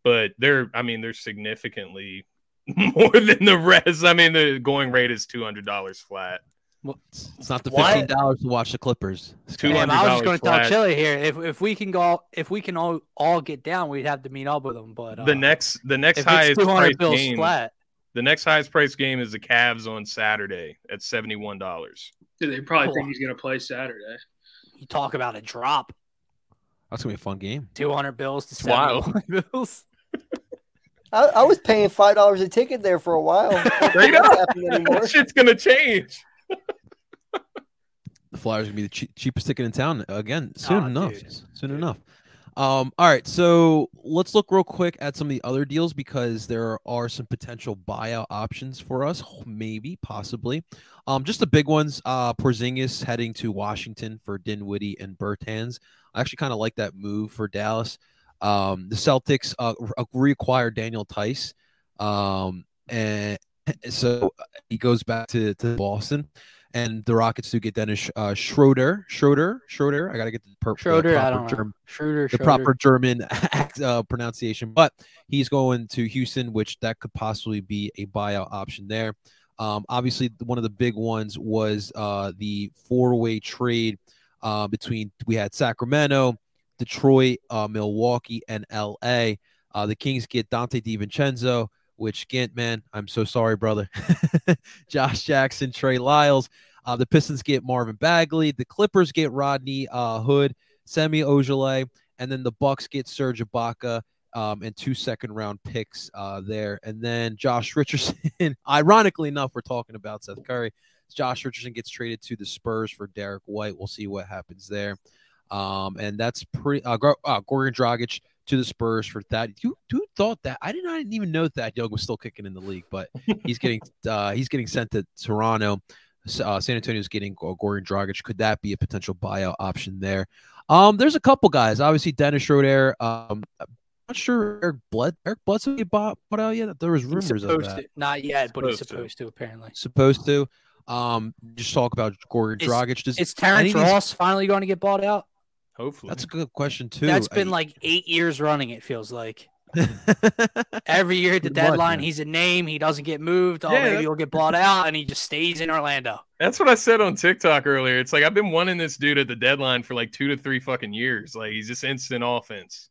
[SPEAKER 3] but they're. I mean, they're significantly more than the rest. I mean, the going rate is two hundred dollars flat.
[SPEAKER 1] Well, it's not the fifteen dollars to watch the Clippers.
[SPEAKER 2] Damn, I was just going to tell Chili here if if we can go if we can all, all get down, we'd have to meet up with them. But uh,
[SPEAKER 3] the next the next highest price game, flat. the next highest price game is the Cavs on Saturday at seventy one dollars.
[SPEAKER 4] They probably oh. think he's going to play Saturday.
[SPEAKER 2] You talk about a drop.
[SPEAKER 1] That's gonna be a fun game.
[SPEAKER 2] Two hundred bills to seventy bills.
[SPEAKER 5] I, I, was paying five dollars a ticket there for a while.
[SPEAKER 3] Straight up, that shit's gonna change
[SPEAKER 1] Flyers gonna be the che- cheapest ticket in town again soon oh, enough. Dude. Soon dude. enough. Um, all right, so let's look real quick at some of the other deals because there are some potential buyout options for us, maybe, possibly. Um, just the big ones. Uh, Porzingis heading to Washington for Dinwiddie and Bertans. I actually kind of like that move for Dallas. Um, the Celtics uh, reacquired Daniel Theis, um, and so he goes back to, to Boston. And the Rockets do get Dennis uh, Schroeder. Schroeder. Schroeder. I gotta get the, per-
[SPEAKER 2] Schroeder.
[SPEAKER 1] the proper. German,
[SPEAKER 2] Schroeder.
[SPEAKER 1] the
[SPEAKER 2] Schroeder.
[SPEAKER 1] proper German uh, pronunciation, but he's going to Houston, which that could possibly be a buyout option there. Um, obviously, one of the big ones was uh, the four-way trade uh, between we had Sacramento, Detroit, uh, Milwaukee, and LA. Uh, the Kings get Donte DiVincenzo, which Gint, man, I'm so sorry, brother. Josh Jackson, Trey Lyles. Uh, the Pistons get Marvin Bagley. The Clippers get Rodney uh, Hood, Semi Ojeleye, and then the Bucks get Serge Ibaka um, and two second round picks uh, there. And then Josh Richardson, ironically enough, we're talking about Seth Curry. Josh Richardson gets traded to the Spurs for Derrick White. We'll see what happens there. Um, and that's pretty. Uh, Gor- uh, Dragic to the Spurs for that. You, you thought that? I did not even know that Young was still kicking in the league, but he's getting uh, he's getting sent to Toronto. Uh, San Antonio's getting Goran Dragic. Could that be a potential buyout option there? Um, there's a couple guys. Obviously, Dennis Schroeder. Um, I'm not sure Eric Blood Eric Bledsoe get bought, bought out yet. There was
[SPEAKER 2] He's
[SPEAKER 1] rumors of that.
[SPEAKER 2] to. Not yet, but he's
[SPEAKER 3] Supposed to.
[SPEAKER 2] to apparently.
[SPEAKER 1] Supposed to. Um, just talk about Gordon
[SPEAKER 2] Is-
[SPEAKER 1] Dragic. Does,
[SPEAKER 2] Is
[SPEAKER 1] any
[SPEAKER 2] Terrence Ross finally going to get bought out?
[SPEAKER 3] Hopefully.
[SPEAKER 1] That's a good question too.
[SPEAKER 2] That's been
[SPEAKER 1] I-
[SPEAKER 2] like eight years running. It feels like every year at the
[SPEAKER 1] Pretty much,
[SPEAKER 2] deadline,
[SPEAKER 1] man.
[SPEAKER 2] he's a name. He doesn't get moved. Oh,
[SPEAKER 3] Yeah,
[SPEAKER 2] maybe he'll get bought out, and he just stays in Orlando.
[SPEAKER 3] That's what I said on TikTok earlier. It's like I've been wanting this dude at the deadline for like two to three fucking years. Like he's just instant offense.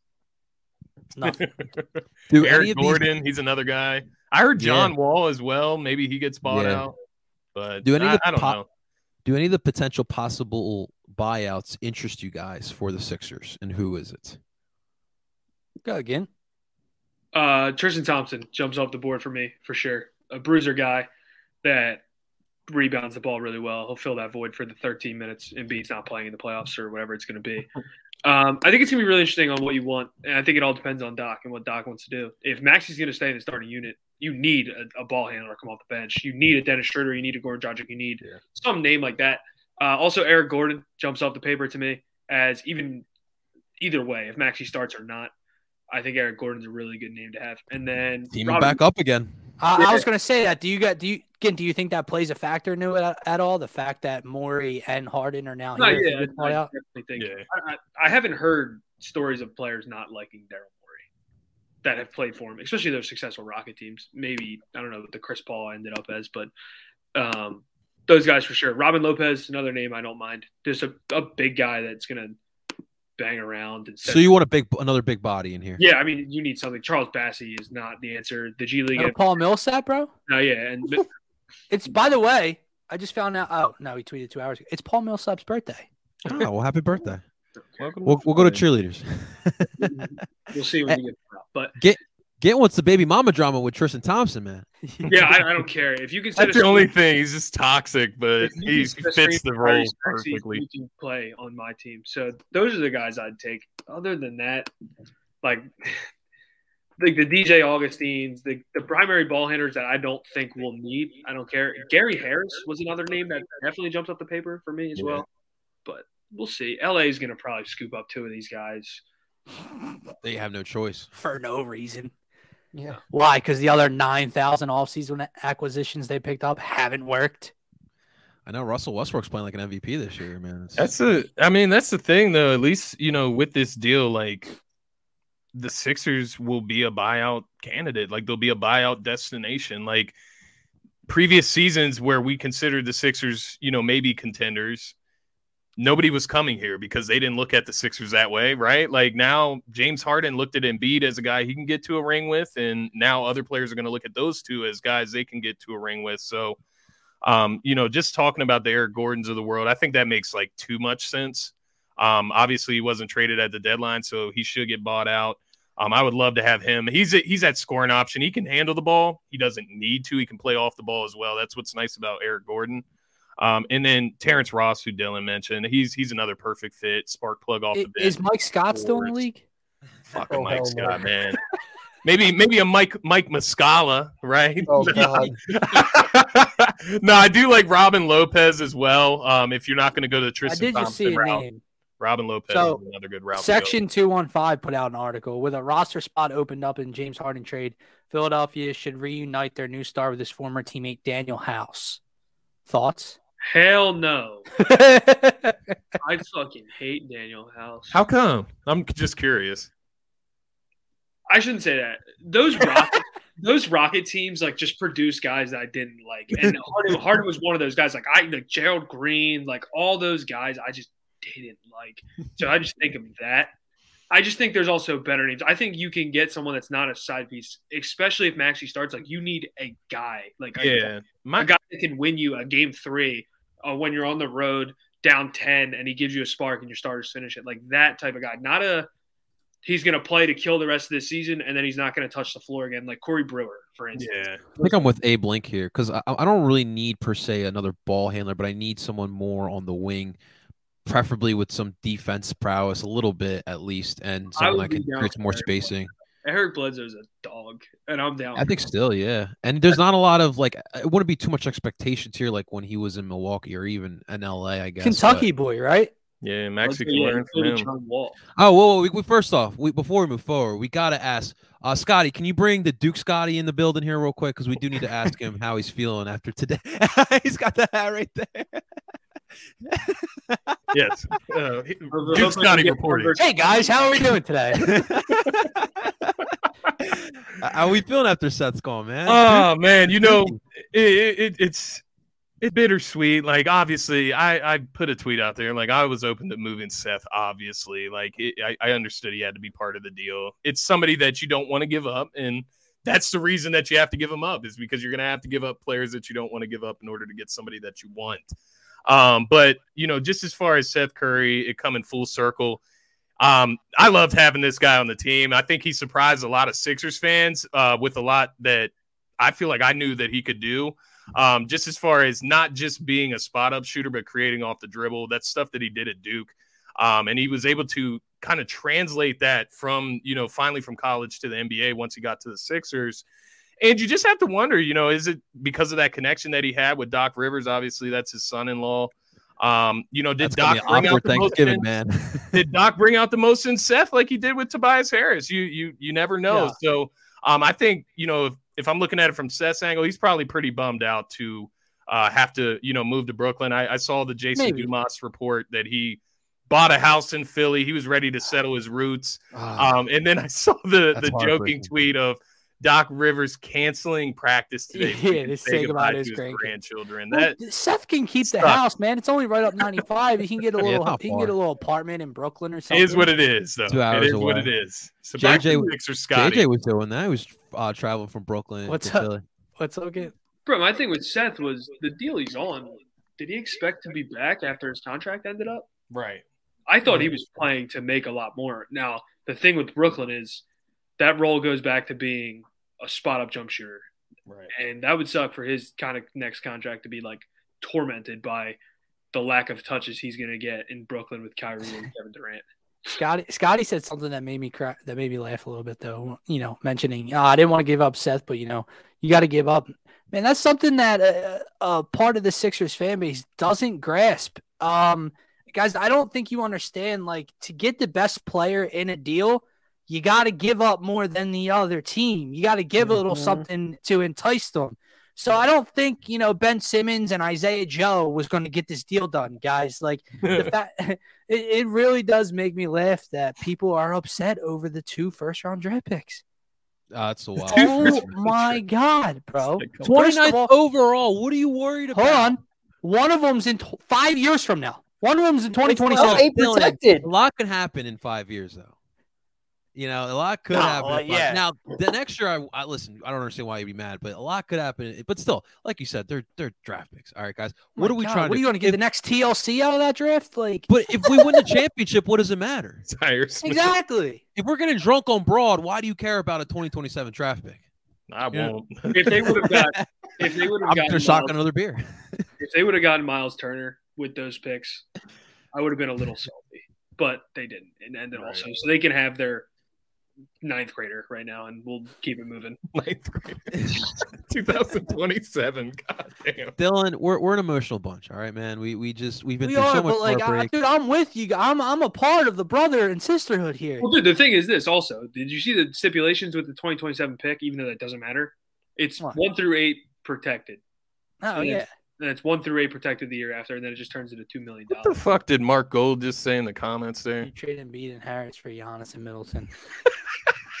[SPEAKER 2] Nothing.
[SPEAKER 1] Do any
[SPEAKER 3] Eric
[SPEAKER 1] of these-
[SPEAKER 3] Gordon, he's another guy. I heard John Wall as well. Maybe he gets bought
[SPEAKER 1] Yeah.
[SPEAKER 3] out. But
[SPEAKER 1] Do any of
[SPEAKER 3] I,
[SPEAKER 1] the
[SPEAKER 3] I don't
[SPEAKER 1] po-
[SPEAKER 3] know.
[SPEAKER 1] do any of the potential possible buyouts interest you guys for the Sixers, and who is it?
[SPEAKER 2] Go again.
[SPEAKER 4] Uh, Tristan Thompson jumps off the board for me for sure. A bruiser guy that rebounds the ball really well. He'll fill that void for the 13 minutes and Embiid's not playing in the playoffs or whatever it's going to be. Um, I think it's going to be really interesting on what you want, and I think it all depends on Doc and what Doc wants to do. If Maxey's going to stay in the starting unit, you need a, a ball handler come off the bench. You need a Dennis Schroeder. You need a Goran Dragic. You need
[SPEAKER 3] Yeah.
[SPEAKER 4] some name like that. Uh, also, Eric Gordon jumps off the paper to me as even either way, if Maxey starts or not, I think Eric Gordon's a really good name to have. And then
[SPEAKER 1] Teaming
[SPEAKER 4] Robin-
[SPEAKER 1] back up again.
[SPEAKER 2] I, I was going to say that. Do you got? Do you again? Do you think that plays a factor into it at, at all? The fact that Morey and Harden are now
[SPEAKER 4] No,
[SPEAKER 2] here. if
[SPEAKER 4] yeah,
[SPEAKER 2] he
[SPEAKER 4] I definitely think.
[SPEAKER 3] Yeah.
[SPEAKER 4] I, I, I haven't heard stories of players not liking Daryl Morey that have played for him, especially those successful Rocket teams. Maybe I don't know what the Chris Paul ended up as, but um, those guys for sure. Robin Lopez, another name I don't mind. Just a, a big guy that's gonna bang around and.
[SPEAKER 1] So you want a big, another big body in here?
[SPEAKER 4] Yeah, I mean, you need something. Charles Bassey is not the answer. The G League,
[SPEAKER 2] No Paul Millsap, bro.
[SPEAKER 4] no, yeah, and
[SPEAKER 2] It's by the way, I just found out. Oh no, he tweeted two hours ago. It's Paul Millsap's birthday.
[SPEAKER 1] Oh, well, happy birthday.
[SPEAKER 3] Welcome
[SPEAKER 1] We'll, we'll go to cheerleaders.
[SPEAKER 4] we'll see when we get out. But
[SPEAKER 1] Get what's the baby mama drama with Tristan Thompson, man.
[SPEAKER 4] yeah, I, I don't care if you can. set
[SPEAKER 3] That's
[SPEAKER 4] a
[SPEAKER 3] the only thing. He's just toxic, but he
[SPEAKER 4] can set a
[SPEAKER 3] fits the role perfectly.
[SPEAKER 4] He can play on my team. So those are the guys I'd take. Other than that, like like the DJ Augustins, the, the primary ball handlers that I don't think we'll need. I don't care. Gary Harris was another name that definitely jumps up the paper for me as
[SPEAKER 3] Yeah.
[SPEAKER 4] well. But we'll see. LA is going to probably scoop up two of these guys.
[SPEAKER 1] They have no choice.
[SPEAKER 2] for no reason.
[SPEAKER 5] Yeah.
[SPEAKER 2] Why? Because the other nine thousand offseason acquisitions they picked up haven't worked.
[SPEAKER 1] I know Russell Westbrook's playing like an MVP this year, man. It's-
[SPEAKER 3] That's the. I mean, that's the thing, though. At least you know with this deal, like the Sixers will be a buyout candidate. Like they'll be a buyout destination. Like previous seasons where we considered the Sixers, you know, maybe contenders. Nobody was coming here because they didn't look at the Sixers that way, right? Like now, James Harden looked at Embiid as a guy he can get to a ring with, and now other players are going to look at those two as guys they can get to a ring with. So, um, you know, just talking about the Eric Gordons of the world, I think that makes like too much sense. Um, obviously, he wasn't traded at the deadline, so he should get bought out. Um, I would love to have him. He's a, he's that scoring option. He can handle the ball. He doesn't need to. He can play off the ball as well. That's what's nice about Eric Gordon. Um, and then Terrence Ross, who Dylan mentioned, he's he's another perfect fit, spark plug off
[SPEAKER 2] I-
[SPEAKER 3] the bench.
[SPEAKER 2] Is Mike Scott still in the
[SPEAKER 3] forwards.
[SPEAKER 2] league?
[SPEAKER 3] Fucking
[SPEAKER 5] Oh,
[SPEAKER 3] Mike Scott,
[SPEAKER 5] no.
[SPEAKER 3] man. maybe maybe a Mike Mike Muscala, right?
[SPEAKER 5] Oh God.
[SPEAKER 3] no, I do like Robin Lopez as well. Um, if you're not going to go to
[SPEAKER 2] I
[SPEAKER 3] Tristan
[SPEAKER 2] did just
[SPEAKER 3] Thompson
[SPEAKER 2] see a
[SPEAKER 3] route,
[SPEAKER 2] name.
[SPEAKER 3] Robin Lopez
[SPEAKER 2] So,
[SPEAKER 3] is another good route.
[SPEAKER 2] Section 215 put out an article with a roster spot opened up in James Harden trade. Philadelphia should reunite their new star with his former teammate Danuel House. Thoughts?
[SPEAKER 4] Hell no. I fucking hate Danuel House.
[SPEAKER 3] How come? I'm just curious.
[SPEAKER 4] I shouldn't say that. Those rocket, those rocket teams like just produce guys that I didn't like, and Harden, Harden was one of those guys. Like I like Gerald Green, like all those guys, I just didn't like. So I just think of that. I just think there's also better names. I think you can get someone that's not a side piece, especially if Maxey starts. Like you need a guy, like a,
[SPEAKER 3] Yeah, my
[SPEAKER 4] a guy that can win you a game three uh, when you're on the road down ten, and he gives you a spark and your starters finish it. Like that type of guy, not a he's going to play to kill the rest of the season, and then he's not going to touch the floor again, like Corey Brewer, for instance.
[SPEAKER 3] yeah.
[SPEAKER 1] I think I'm with Abe Link here because I, I don't really need per se another ball handler, but I need someone more on the wing, preferably with some defense prowess, a little bit at least, and
[SPEAKER 4] I
[SPEAKER 1] someone that
[SPEAKER 4] be
[SPEAKER 1] can create some more spacing.
[SPEAKER 4] Eric Bledsoe's a dog, and I'm down.
[SPEAKER 1] I think still, yeah. And there's not a lot of like it wouldn't be too much expectations here, like when he was in Milwaukee or even in LA, I guess.
[SPEAKER 2] Kentucky boy, right?
[SPEAKER 3] Yeah,
[SPEAKER 4] Let's
[SPEAKER 3] Maxey
[SPEAKER 4] go,
[SPEAKER 3] can
[SPEAKER 4] yeah,
[SPEAKER 3] learn from him.
[SPEAKER 4] John Wall.
[SPEAKER 1] but- oh, whoa, whoa, we, we first off, we before we move forward, we gotta ask, uh, Scotty, can you bring the Duke Scotty in the building here real quick? Because we do need to ask him how he's feeling after today. he's got the hat right there.
[SPEAKER 3] Yes. Uh, he-
[SPEAKER 4] Hopefully
[SPEAKER 3] Duke
[SPEAKER 4] we
[SPEAKER 3] Scotty
[SPEAKER 4] get
[SPEAKER 2] Hey guys, how are we doing today?
[SPEAKER 1] How are we feeling after Seth's gone, man?
[SPEAKER 3] Oh man, you know it, it, it- it's it's bittersweet. Like obviously, I I put a tweet out there. Like I was open to moving Seth. Obviously, like it, I I understood he had to be part of the deal. It's somebody that you don't want to give up, and that's the reason that you have to give him up is because you're gonna have to give up players that you don't want to give up in order to get somebody that you want. Um, but you know, just as far as Seth Curry, it coming full circle. Um, I loved having this guy on the team. I think he surprised a lot of Sixers fans uh, with a lot that I feel like I knew that he could do. Um, just as far as not just being a spot up shooter, but creating off the dribble. That's stuff that he did at Duke. Um, and he was able to kind of translate that from, you know, finally from college to the NBA once he got to the Sixers. And you just have to wonder, you know, is it because of that connection that he had with Doc Rivers? Obviously, that's his son in law. Um, you know, did
[SPEAKER 1] That's
[SPEAKER 3] Doc bring out the most
[SPEAKER 1] Thanksgiving,
[SPEAKER 3] in-
[SPEAKER 1] man.
[SPEAKER 3] did Doc bring out the most in Seth like he did with Tobias Harris? You you you never know.
[SPEAKER 2] Yeah.
[SPEAKER 3] So um, I think you know if, if I'm looking at it from Seth's angle, he's probably pretty bummed out to uh, have to you know move to Brooklyn. I, I saw the Jason
[SPEAKER 2] Maybe.
[SPEAKER 3] Dumas report that he bought a house in Philly. He was ready to settle his roots. Um, and then I saw the the joking tweet of Doc Rivers canceling practice today.
[SPEAKER 2] Yeah,
[SPEAKER 3] can
[SPEAKER 2] to
[SPEAKER 3] say
[SPEAKER 2] say
[SPEAKER 3] goodbye
[SPEAKER 2] goodbye to his grandkids.
[SPEAKER 3] grandchildren.
[SPEAKER 2] Well, Seth can keep the house, man. It's only right up 95. He can get a little.
[SPEAKER 1] it's not
[SPEAKER 2] he can get a little apartment in Brooklyn or something.
[SPEAKER 3] is what it is, though.
[SPEAKER 1] Two
[SPEAKER 3] it
[SPEAKER 1] hours
[SPEAKER 3] is what it is. So
[SPEAKER 1] JJ
[SPEAKER 3] the Sixers, Scotty.
[SPEAKER 1] JJ was doing that. He was uh, traveling from Brooklyn
[SPEAKER 2] What's
[SPEAKER 1] to
[SPEAKER 2] up?
[SPEAKER 1] Philly.
[SPEAKER 2] What's okay?
[SPEAKER 4] Bro, my thing with Seth was the deal he's on. Did he expect to be back after his contract ended up?
[SPEAKER 3] Right.
[SPEAKER 4] I thought he was playing to make a lot more. Now, the thing with Brooklyn is that role goes back to being a spot up jump shooter.
[SPEAKER 3] Right.
[SPEAKER 4] And that would suck for his kind of next contract to be like tormented by the lack of touches he's going to get in Brooklyn with Kyrie and Kevin Durant.
[SPEAKER 2] Scotty Scotty said something that made me cry, that made me laugh a little bit though. You know, mentioning oh, I didn't want to give up Seth, but you know, you got to give up. Man, that's something that uh, uh, part of the Sixers fan base doesn't grasp. Um, guys, I don't think you understand. Like to get the best player in a deal, you got to give up more than the other team. You got to give a little
[SPEAKER 5] Mhm.
[SPEAKER 2] something to entice them. So I don't think you know Ben Simmons and Isaiah Joe was going to get this deal done, guys. Like the fact it, it really does make me laugh that people are upset over the two first round draft picks.
[SPEAKER 1] Uh, that's a wild.
[SPEAKER 3] Two
[SPEAKER 2] Oh
[SPEAKER 3] first round
[SPEAKER 2] my god, bro!
[SPEAKER 3] Like,
[SPEAKER 2] First
[SPEAKER 1] 29th
[SPEAKER 2] all-
[SPEAKER 1] overall. What are you worried about?
[SPEAKER 2] Hold on, one of them's in t- five years from now. One of them's in twenty twenty
[SPEAKER 5] Well, protected.
[SPEAKER 1] A lot can happen in five years, though. You know, a lot could
[SPEAKER 2] No,
[SPEAKER 1] happen.
[SPEAKER 2] uh, yeah.
[SPEAKER 1] Now, the next year, I, I listen. I don't understand why you'd be mad, but a lot could happen. But still, like you said, they're they're draft picks. All right, guys. What are we trying?
[SPEAKER 2] What are you going to get the next TLC out of that draft? Like
[SPEAKER 1] But if we win the championship, what does it matter?
[SPEAKER 3] Tyre
[SPEAKER 2] exactly.
[SPEAKER 1] If we're getting drunk on broad, why do you care about a 2027 draft pick?
[SPEAKER 3] I
[SPEAKER 1] Yeah.
[SPEAKER 3] won't.
[SPEAKER 4] If they would have got, if they would have
[SPEAKER 1] I'm
[SPEAKER 4] gotten,
[SPEAKER 1] just shotgun
[SPEAKER 4] Miles,
[SPEAKER 1] another beer.
[SPEAKER 4] if they would have gotten Myles Turner with those picks, I would have been a little salty. But they didn't, and and then
[SPEAKER 3] Right.
[SPEAKER 4] also, so they can have their ninth grader right now, and we'll keep it moving.
[SPEAKER 3] Ninth grade. 2027. God damn.
[SPEAKER 1] Dylan, we're, we're an emotional bunch. All right, man. We we just we've been
[SPEAKER 2] We
[SPEAKER 1] through
[SPEAKER 2] are,
[SPEAKER 1] so much
[SPEAKER 2] but like, I, dude, I'm with you. I'm I'm a part of the brother and sisterhood here.
[SPEAKER 4] Well, dude, the thing is this also. Did you see the stipulations with the 2027 pick, even though that doesn't matter? It's
[SPEAKER 2] What?
[SPEAKER 4] one through eight protected.
[SPEAKER 2] Oh
[SPEAKER 4] And
[SPEAKER 2] yeah.
[SPEAKER 4] Then And it's one through eight protected the year after, and then it just turns into two million dollars.
[SPEAKER 3] What the fuck did Mark Gold just say in the comments there?
[SPEAKER 2] You trade Embiid and Harris for Giannis and Middleton.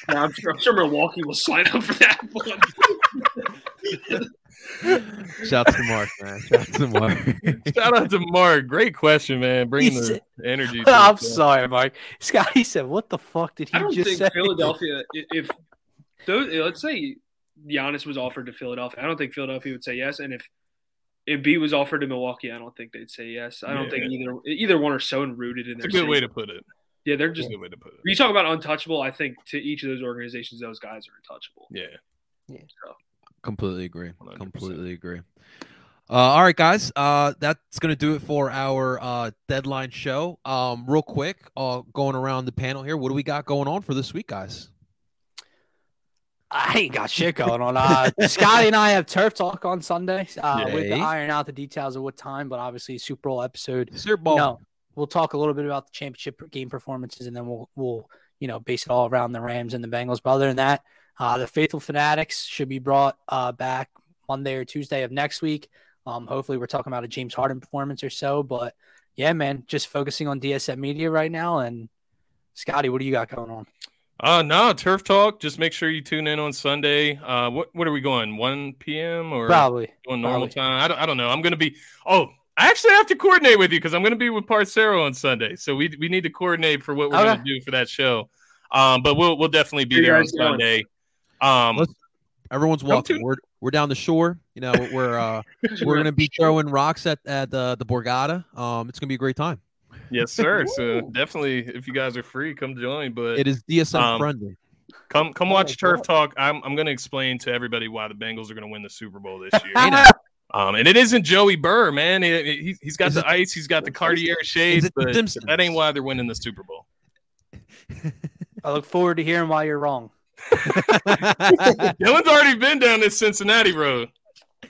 [SPEAKER 4] I'm sure, I'm sure Milwaukee will sign up for that one.
[SPEAKER 1] Shouts to Mark, man. Shouts to Mark.
[SPEAKER 3] Shout out to Mark. Great question, man. Bringing
[SPEAKER 2] He
[SPEAKER 3] the
[SPEAKER 2] said-
[SPEAKER 3] energy. to
[SPEAKER 2] I'm
[SPEAKER 3] the show.
[SPEAKER 2] sorry, Mark. Scotty said, "What the fuck did he
[SPEAKER 4] I don't
[SPEAKER 2] just
[SPEAKER 4] think
[SPEAKER 2] say?"
[SPEAKER 4] Philadelphia. i- If those, let's say Giannis was offered to Philadelphia, I don't think Philadelphia would say yes. And if Embiid was offered to Milwaukee, I don't think they'd say yes. I don't
[SPEAKER 3] Yeah.
[SPEAKER 4] think either either one are so rooted in their own.
[SPEAKER 3] It's a good way to put it.
[SPEAKER 4] Yeah, they're
[SPEAKER 3] Just
[SPEAKER 4] just.
[SPEAKER 3] a good way to put it.
[SPEAKER 4] When you talk about untouchable, I think to each of those organizations, those guys are untouchable.
[SPEAKER 3] Yeah. Yeah. So.
[SPEAKER 1] Completely agree.
[SPEAKER 3] 100%.
[SPEAKER 1] Completely agree. Uh, all right, guys. Uh, that's gonna do it for our uh, deadline show. Um, real quick, uh, going around the panel here. What do we got going on for this week, guys?
[SPEAKER 2] I ain't got shit going on. Uh, Scotty and I have turf talk on Sunday. Uh, with the
[SPEAKER 1] Yay.
[SPEAKER 2] iron out the details of what time, but obviously Super Bowl episode.
[SPEAKER 1] Super Bowl.
[SPEAKER 2] No, we'll talk a little bit about the championship game performances, and then we'll we'll you know base it all around the Rams and the Bengals. But other than that, uh, the faithful fanatics should be brought uh, back Monday or Tuesday of next week. Um, hopefully, we're talking about a James Harden performance or so. But yeah, man, just focusing on DSM media right now. And Scotty, what do you got going on?
[SPEAKER 3] Uh no, turf talk. Just make sure you tune in on Sunday. Uh what what are we going? 1 p.m. or
[SPEAKER 2] Probably.
[SPEAKER 3] on normal
[SPEAKER 2] probably.
[SPEAKER 3] time? I don't, I don't know. I'm gonna be oh I actually have to coordinate with you because I'm gonna be with Parcero on Sunday. So we we need to coordinate for what we're
[SPEAKER 2] Okay.
[SPEAKER 3] gonna do for that show. Um but we'll we'll definitely be there on? Sunday. Um
[SPEAKER 1] Let's- Everyone's
[SPEAKER 3] Come
[SPEAKER 1] welcome. We're we're down the shore. You know, we're uh, we're gonna be throwing rocks at at the the Borgata. Um, it's gonna be a great time.
[SPEAKER 3] Yes, sir. So definitely if you guys are free, come join. But
[SPEAKER 1] It is DSM
[SPEAKER 3] Um,
[SPEAKER 1] friendly.
[SPEAKER 3] come come
[SPEAKER 5] Oh
[SPEAKER 3] watch
[SPEAKER 5] my
[SPEAKER 3] Turf
[SPEAKER 5] God.
[SPEAKER 3] Talk. I'm I'm gonna explain to everybody why the Bengals are gonna win the Super Bowl this year. Um, and it isn't Joey Burr, man. He, he, he's got
[SPEAKER 1] Is
[SPEAKER 3] the
[SPEAKER 1] it-
[SPEAKER 3] ice, he's got the Cartier shades, but
[SPEAKER 1] Simpsons?
[SPEAKER 3] that ain't why they're winning the Super Bowl.
[SPEAKER 2] I look forward to hearing why you're wrong.
[SPEAKER 3] Dylan's already been down this Cincinnati road.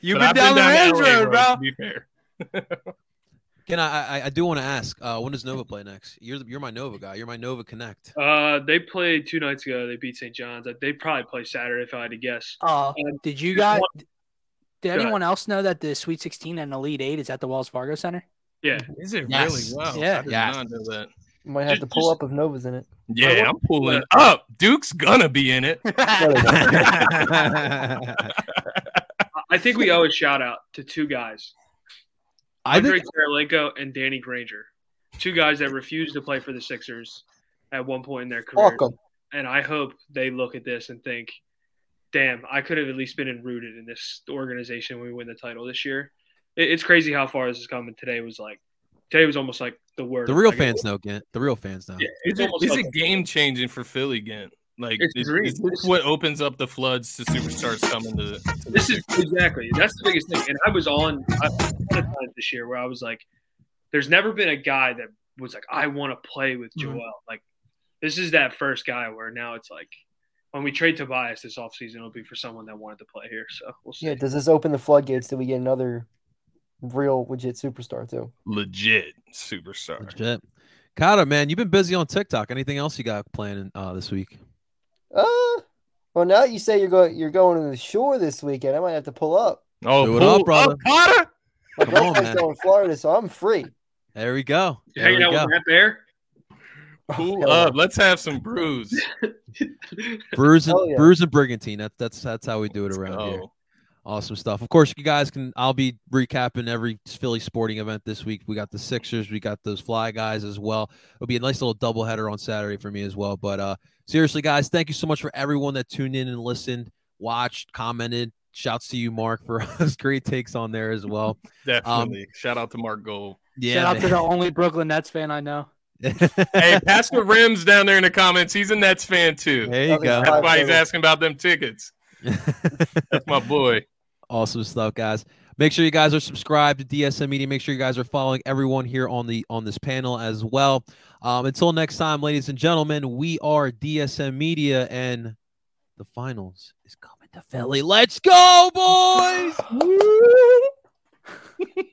[SPEAKER 2] You've been
[SPEAKER 3] I've
[SPEAKER 2] down the Rams
[SPEAKER 3] LA
[SPEAKER 2] road, bro.
[SPEAKER 3] To be fair,
[SPEAKER 1] Can I, I? I do want to ask. Uh, when does Nova play next? You're you're my Nova guy. You're my Nova Connect.
[SPEAKER 4] Uh, they played two nights ago. They beat St. John's. They probably play Saturday if I had to guess.
[SPEAKER 2] Uh,
[SPEAKER 4] Um,
[SPEAKER 2] did you guys?
[SPEAKER 4] one-
[SPEAKER 2] Did
[SPEAKER 4] ahead.
[SPEAKER 2] anyone else know that the Sweet 16 and Elite Eight is at the Wells Fargo Center?
[SPEAKER 4] Yeah,
[SPEAKER 3] is it
[SPEAKER 1] Yes.
[SPEAKER 3] really? Wow,
[SPEAKER 2] Yeah.
[SPEAKER 3] I did
[SPEAKER 1] Yes.
[SPEAKER 3] not know that.
[SPEAKER 5] You might have
[SPEAKER 4] Just-
[SPEAKER 5] to pull
[SPEAKER 4] just-
[SPEAKER 5] up if Nova's in it.
[SPEAKER 3] Yeah, I'm pulling up. Duke's gonna be in it.
[SPEAKER 4] I- I think we owe a shout out to two guys,
[SPEAKER 1] I
[SPEAKER 4] Andre
[SPEAKER 1] think
[SPEAKER 4] Kirilenko and Danny Granger, two guys that refused to play for the Sixers at one point in their career.
[SPEAKER 5] Fuck 'em.
[SPEAKER 4] And I hope they look at this and think, "Damn, I could have at least been rooted in this organization when we win the title this year." It, it's crazy how far this has come. And today was like, today was almost like the word.
[SPEAKER 1] the real
[SPEAKER 4] like,
[SPEAKER 1] fans know, Gant. The real fans know.
[SPEAKER 4] Yeah,
[SPEAKER 3] Is
[SPEAKER 4] it's
[SPEAKER 3] it,
[SPEAKER 4] almost
[SPEAKER 3] is
[SPEAKER 4] like
[SPEAKER 3] it game changing for Philly again? Like,
[SPEAKER 4] It's
[SPEAKER 3] is,
[SPEAKER 4] dream.
[SPEAKER 3] is what opens up the floods to superstars coming to? to
[SPEAKER 4] This is
[SPEAKER 3] Sixers?
[SPEAKER 4] exactly that's the biggest thing. And I was on I, a ton of times this year where I was like, "There's never been a guy that was like, I want to play with
[SPEAKER 2] Mhm.
[SPEAKER 4] Joel." Like, this is that first guy where now it's like, when we trade Tobias this offseason, it'll be for someone that wanted to play here. So we'll see.
[SPEAKER 5] Yeah, does this open the floodgates? Do we get another real legit superstar too?
[SPEAKER 3] legit superstar.
[SPEAKER 1] Legit. Kata, man, you've been busy on TikTok. Anything else you got planning uh, this week?
[SPEAKER 5] Uh, well, now you say you're going, you're going to the shore this weekend. I might have to pull up.
[SPEAKER 3] Oh,
[SPEAKER 1] Do it
[SPEAKER 3] pull
[SPEAKER 1] up, brother.
[SPEAKER 3] Carter.
[SPEAKER 5] My
[SPEAKER 1] Come on,
[SPEAKER 5] girlfriend's
[SPEAKER 1] man.
[SPEAKER 5] going to Florida, so I'm free.
[SPEAKER 1] There we go.
[SPEAKER 4] You
[SPEAKER 1] There
[SPEAKER 4] hanging out
[SPEAKER 1] go.
[SPEAKER 4] with Matt Bear?
[SPEAKER 3] Pull
[SPEAKER 5] Hell
[SPEAKER 3] up. Let's have some brews.
[SPEAKER 1] brews and
[SPEAKER 5] Hell yeah.
[SPEAKER 1] Brews and Brigantine. That's that's that's how we do it around here. Awesome stuff. Of course, you guys can. I'll be recapping every Philly sporting event this week. We got the Sixers. We got those Fly guys as well. It'll be a nice little doubleheader on Saturday for me as well. But uh, seriously, guys, thank you so much for everyone that tuned in and listened, watched, commented. Shouts to you, Mark, for those great takes on there as well.
[SPEAKER 3] definitely. Shout out to Mark Gold.
[SPEAKER 1] Yeah,
[SPEAKER 2] Shout out to the only Brooklyn Nets fan I know.
[SPEAKER 3] Hey, Pastor Rims down there in the comments. He's a Nets fan too.
[SPEAKER 1] there you go.
[SPEAKER 3] That's why he's asking about them tickets. That's my boy.
[SPEAKER 1] Awesome stuff, guys. Make sure you guys are subscribed to DSM Media. Make sure you guys are following everyone here on the on this panel as well. Um, until next time, ladies and gentlemen, we are DSM Media, and the finals is coming to Philly. Let's go, boys!